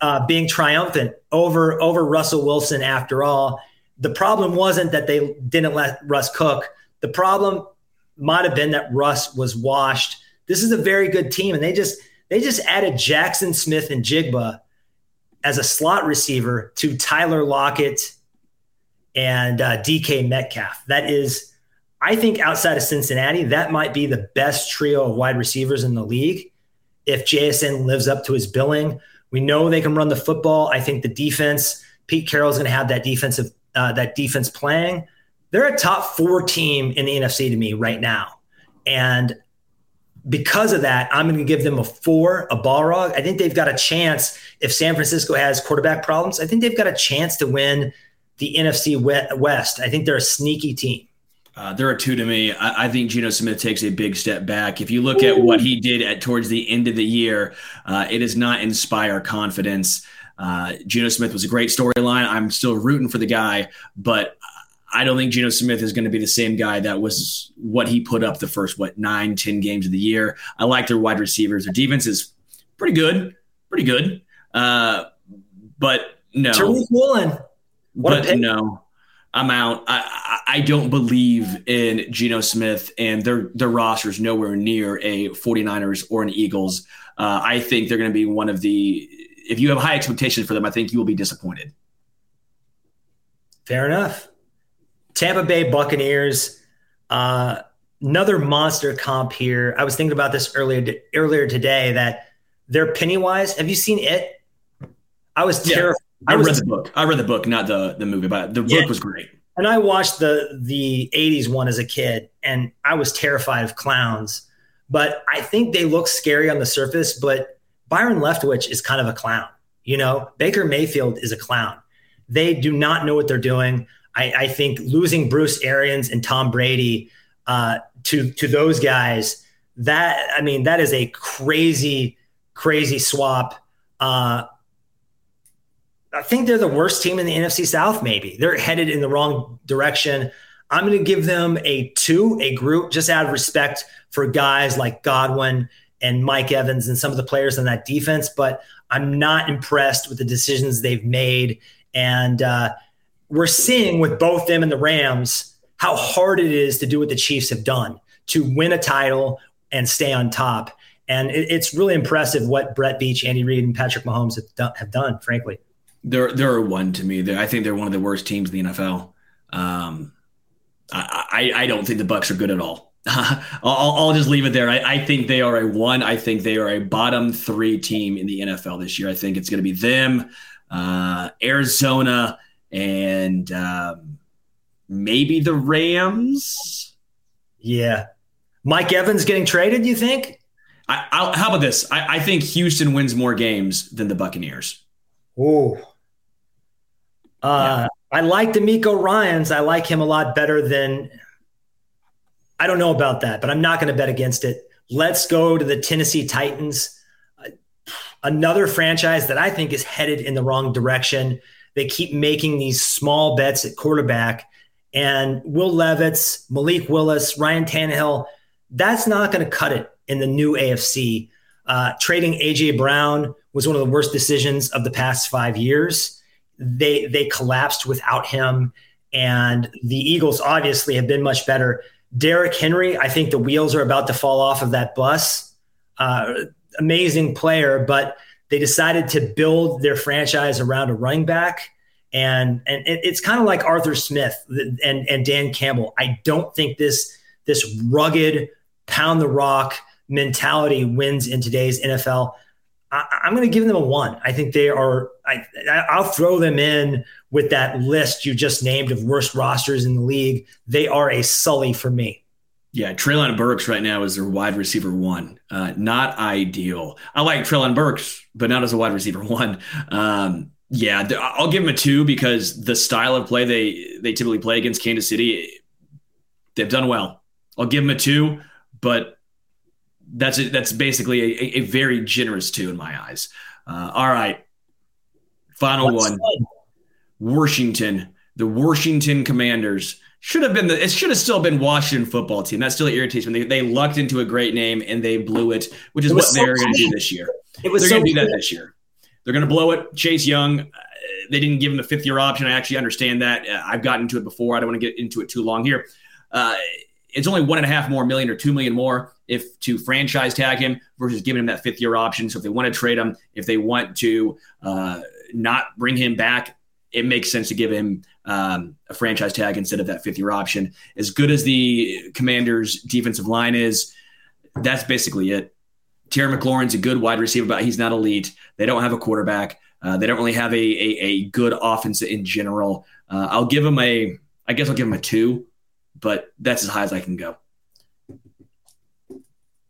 Speaker 1: uh, being triumphant over over Russell Wilson. After all, the problem wasn't that they didn't let Russ cook. The problem might have been that Russ was washed. This is a very good team, and they just they just added Jackson Smith-Njigba as a slot receiver to Tyler Lockett and uh, DK Metcalf. That is, I think, outside of Cincinnati, that might be the best trio of wide receivers in the league. If JSN lives up to his billing, we know they can run the football. I think the defense, Pete Carroll's going to have that defensive uh, that defense playing. They're a top four team in the NFC to me right now, and because of that, I'm going to give them a four, a Balrog. I think they've got a chance. If San Francisco has quarterback problems, I think they've got a chance to win the NFC West. I think they're a sneaky team.
Speaker 2: Uh, there are two to me. I, I, think Geno Smith takes a big step back. If you look Ooh. at what he did at towards the end of the year, uh, it does not inspire confidence. Uh, Geno Smith was a great storyline. I'm still rooting for the guy, but I don't think Geno Smith is going to be the same guy that was what he put up the first what nine, ten games of the year. I like their wide receivers. Their defense is pretty good, pretty good. Uh, but no,
Speaker 1: Tariq Woolen.
Speaker 2: What but no, I'm out. I, I don't believe in Geno Smith and their their roster is nowhere near a 49ers or an Eagles. Uh, I think they're going to be one of the. If you have high expectations for them, I think you will be disappointed.
Speaker 1: Fair enough. Tampa Bay Buccaneers. Uh, another monster comp here. I was thinking about this earlier earlier today that they're Pennywise. Have you seen it? I was terrified.
Speaker 2: I, I was, read the book. I read the book, not the the movie, but the yeah. book was great.
Speaker 1: And I watched the the '80s one as a kid, and I was terrified of clowns. But I think they look scary on the surface. But Byron Leftwich is kind of a clown. You know, Baker Mayfield is a clown. They do not know what they're doing. I, I think losing Bruce Arians and Tom Brady uh, to to those guys, that I mean, that is a crazy, crazy swap. Uh, I think they're the worst team in the NFC South. Maybe they're headed in the wrong direction. I'm going to give them a two, a Groot, just out of respect for guys like Godwin and Mike Evans and some of the players on that defense. But I'm not impressed with the decisions they've made. And uh, we're seeing with both them and the Rams how hard it is to do what the Chiefs have done to win a title and stay on top. And it, it's really impressive what Brett Veach, Andy Reid, and Patrick Mahomes have done, have done frankly.
Speaker 2: They're they're one to me. They're, I think they're one of the worst teams in the NFL. Um, I, I, I don't think the Bucks are good at all. I'll, I'll, just leave it there. I, I, think they are a one. I think they are a bottom three team in the NFL this year. I think it's going to be them, uh, Arizona, and um, maybe the Rams.
Speaker 1: Yeah, Mike Evans getting traded. You think?
Speaker 2: I, how about this? I, I, think Houston wins more games than the Buccaneers.
Speaker 1: Oh, uh, yeah. I like DeMeco Ryans. I like him a lot better than. I don't know about that, but I'm not going to bet against it. Let's go to the Tennessee Titans, uh, another franchise that I think is headed in the wrong direction. They keep making these small bets at quarterback. And Will Levis, Malik Willis, Ryan Tannehill, that's not going to cut it in the new AFC. Uh, trading AJ Brown was one of the worst decisions of the past five years. They they collapsed without him, and the Eagles obviously have been much better. Derrick Henry, I think the wheels are about to fall off of that bus. Uh, amazing player, but they decided to build their franchise around a running back. And, and it's kind of like Arthur Smith and, and Dan Campbell. I don't think this, this rugged pound the rock mentality wins in today's NFL. I, am going to give them a one. I think they are. I, I'll throw them in with that list you just named of worst rosters in the league. They are a Sulley for me.
Speaker 2: Yeah, Treylon Burks right now is their wide receiver one. Uh, not ideal. I like Treylon Burks, but not as a wide receiver one. Um, yeah, I'll give him a two because the style of play they they typically play against Kansas City, they've done well. I'll give him a two, but that's a, that's basically a, a, very generous two in my eyes. Uh, all right, final What's one. Washington, the Washington Commanders should have been the it should have still been Washington football team. That still irritates me. They, they lucked into a great name and they blew it, which is what so they're going to do this year. It was they're so going to do that this year. They're going to blow it. Chase Young, uh, they didn't give him a fifth year option. I actually understand that. Uh, I've gotten into it before. I don't want to get into it too long here. Uh, it's only one and a half more million or two million more if to franchise tag him versus giving him that fifth year option. So if they want to trade him, if they want to uh, not bring him back, it makes sense to give him um, a franchise tag instead of that fifth year option. As good as the Commanders' defensive line is, that's basically it. Terry McLaurin's a good wide receiver, but he's not elite. They don't have a quarterback. Uh, they don't really have a, a, a good offense in general. Uh, I'll give him a, I guess I'll give him a two, but that's as high as I can go.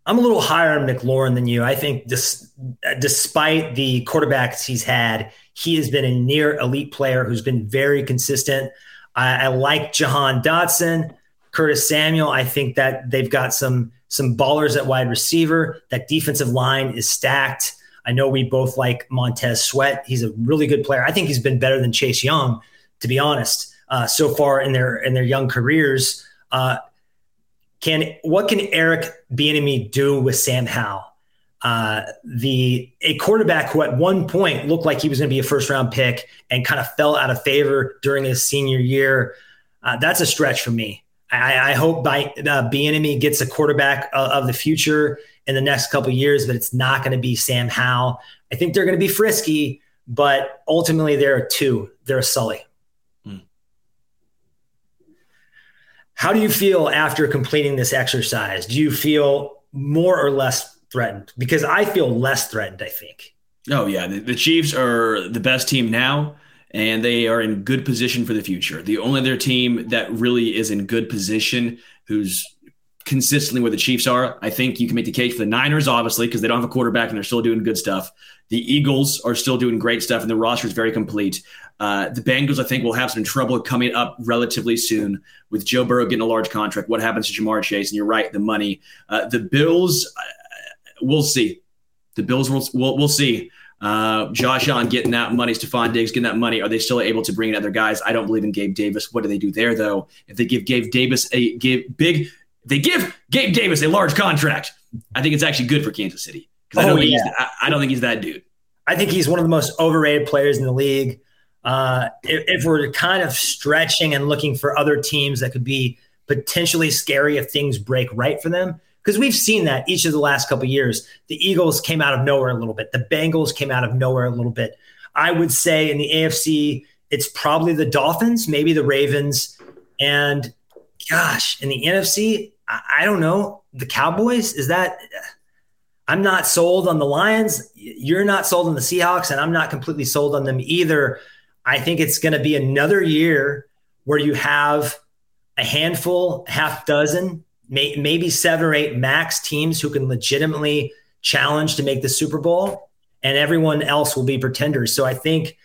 Speaker 1: I'm a little higher on McLaurin than you. I think this, despite the quarterbacks he's had, he has been a near elite player who's been very consistent. I, I like Jahan Dotson, Curtis Samuel. I think that they've got some some ballers at wide receiver. That defensive line is stacked. I know we both like Montez Sweat. He's a really good player. I think he's been better than Chase Young, to be honest, uh, so far in their in their young careers. Uh, can what can Eric Bieniemy do with Sam Howell? Uh, the a quarterback who at one point looked like he was going to be a first round pick and kind of fell out of favor during his senior year. Uh, that's a stretch for me. I, I hope by uh, Bieniemy gets a quarterback of, of the future in the next couple years, but it's not going to be Sam Howell. I think they're going to be frisky, but ultimately they're a two. They're a Sulley. Hmm. How do you feel after completing this exercise? Do you feel more or less threatened? Because I feel less threatened, I think.
Speaker 2: Oh, yeah. The, the Chiefs are the best team now, and they are in good position for the future. The only other team that really is in good position who's consistently where the Chiefs are. I think you can make the case for the Niners, obviously, because they don't have a quarterback and they're still doing good stuff. The Eagles are still doing great stuff, and the roster is very complete. Uh, the Bengals, I think, will have some trouble coming up relatively soon with Joe Burrow getting a large contract. What happens to Ja'Marr Chase? And you're right, the money. Uh, the Bills, we'll see. The Bills, will we'll, we'll see. Uh, Josh Allen getting that money, Stefon Diggs getting that money. Are they still able to bring in other guys? I don't believe in Gabe Davis. What do they do there, though? If they give Gabe Davis a give big they give Gabe Davis a large contract, I think it's actually good for Kansas City because I, oh, yeah. I, I, don't think he's that dude.
Speaker 1: I think he's one of the most overrated players in the league. Uh, if, if, we're kind of stretching and looking for other teams that could be potentially scary if things break right for them, because we've seen that each of the last couple years. The Eagles came out of nowhere a little bit. The Bengals came out of nowhere a little bit. I would say in the AFC, it's probably the Dolphins, maybe the Ravens, and gosh, in the NFC, I, I don't know. The Cowboys, is that I'm not sold on the Lions. You're not sold on the Seahawks, and I'm not completely sold on them either. I think it's going to be another year where you have a handful, half dozen, may, maybe seven or eight max teams who can legitimately challenge to make the Super Bowl, and everyone else will be pretenders. So I think,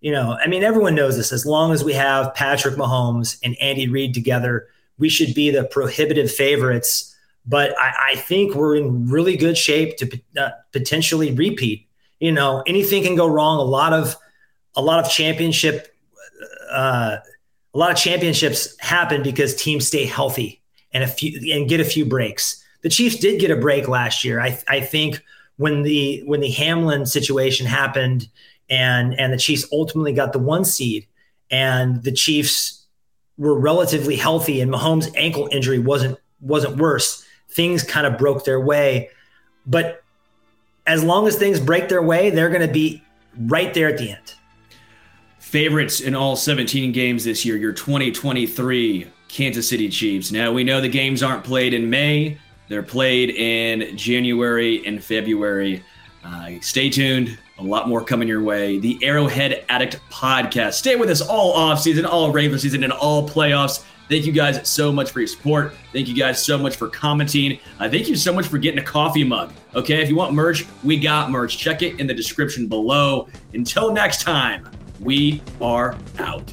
Speaker 1: you know, I mean, everyone knows this. As long as we have Patrick Mahomes and Andy Reid together, we should be the prohibitive favorites. But I, I think we're in really good shape to uh, potentially repeat. You know, anything can go wrong. A lot of a lot of championship, uh, a lot of championships happen because teams stay healthy and a few and get a few breaks. The Chiefs did get a break last year. I, I think when the when the Hamlin situation happened and and the Chiefs ultimately got the one seed and the Chiefs were relatively healthy and Mahomes' ankle injury wasn't wasn't worse, things kind of broke their way. But as long as things break their way, they're going to be right there at the end.
Speaker 2: Favorites in all 17 games this year, your 2023 Kansas City Chiefs. Now, we know the games aren't played in May, they're played in January and February. Uh, stay tuned. A lot more coming your way. The Arrowhead Addict podcast. Stay with us all off season, all regular season, and all playoffs. Thank you guys so much for your support. Thank you guys so much for commenting. Uh, thank you so much for getting a coffee mug. Okay, if you want merch, we got merch. Check it in the description below. Until next time, we are out.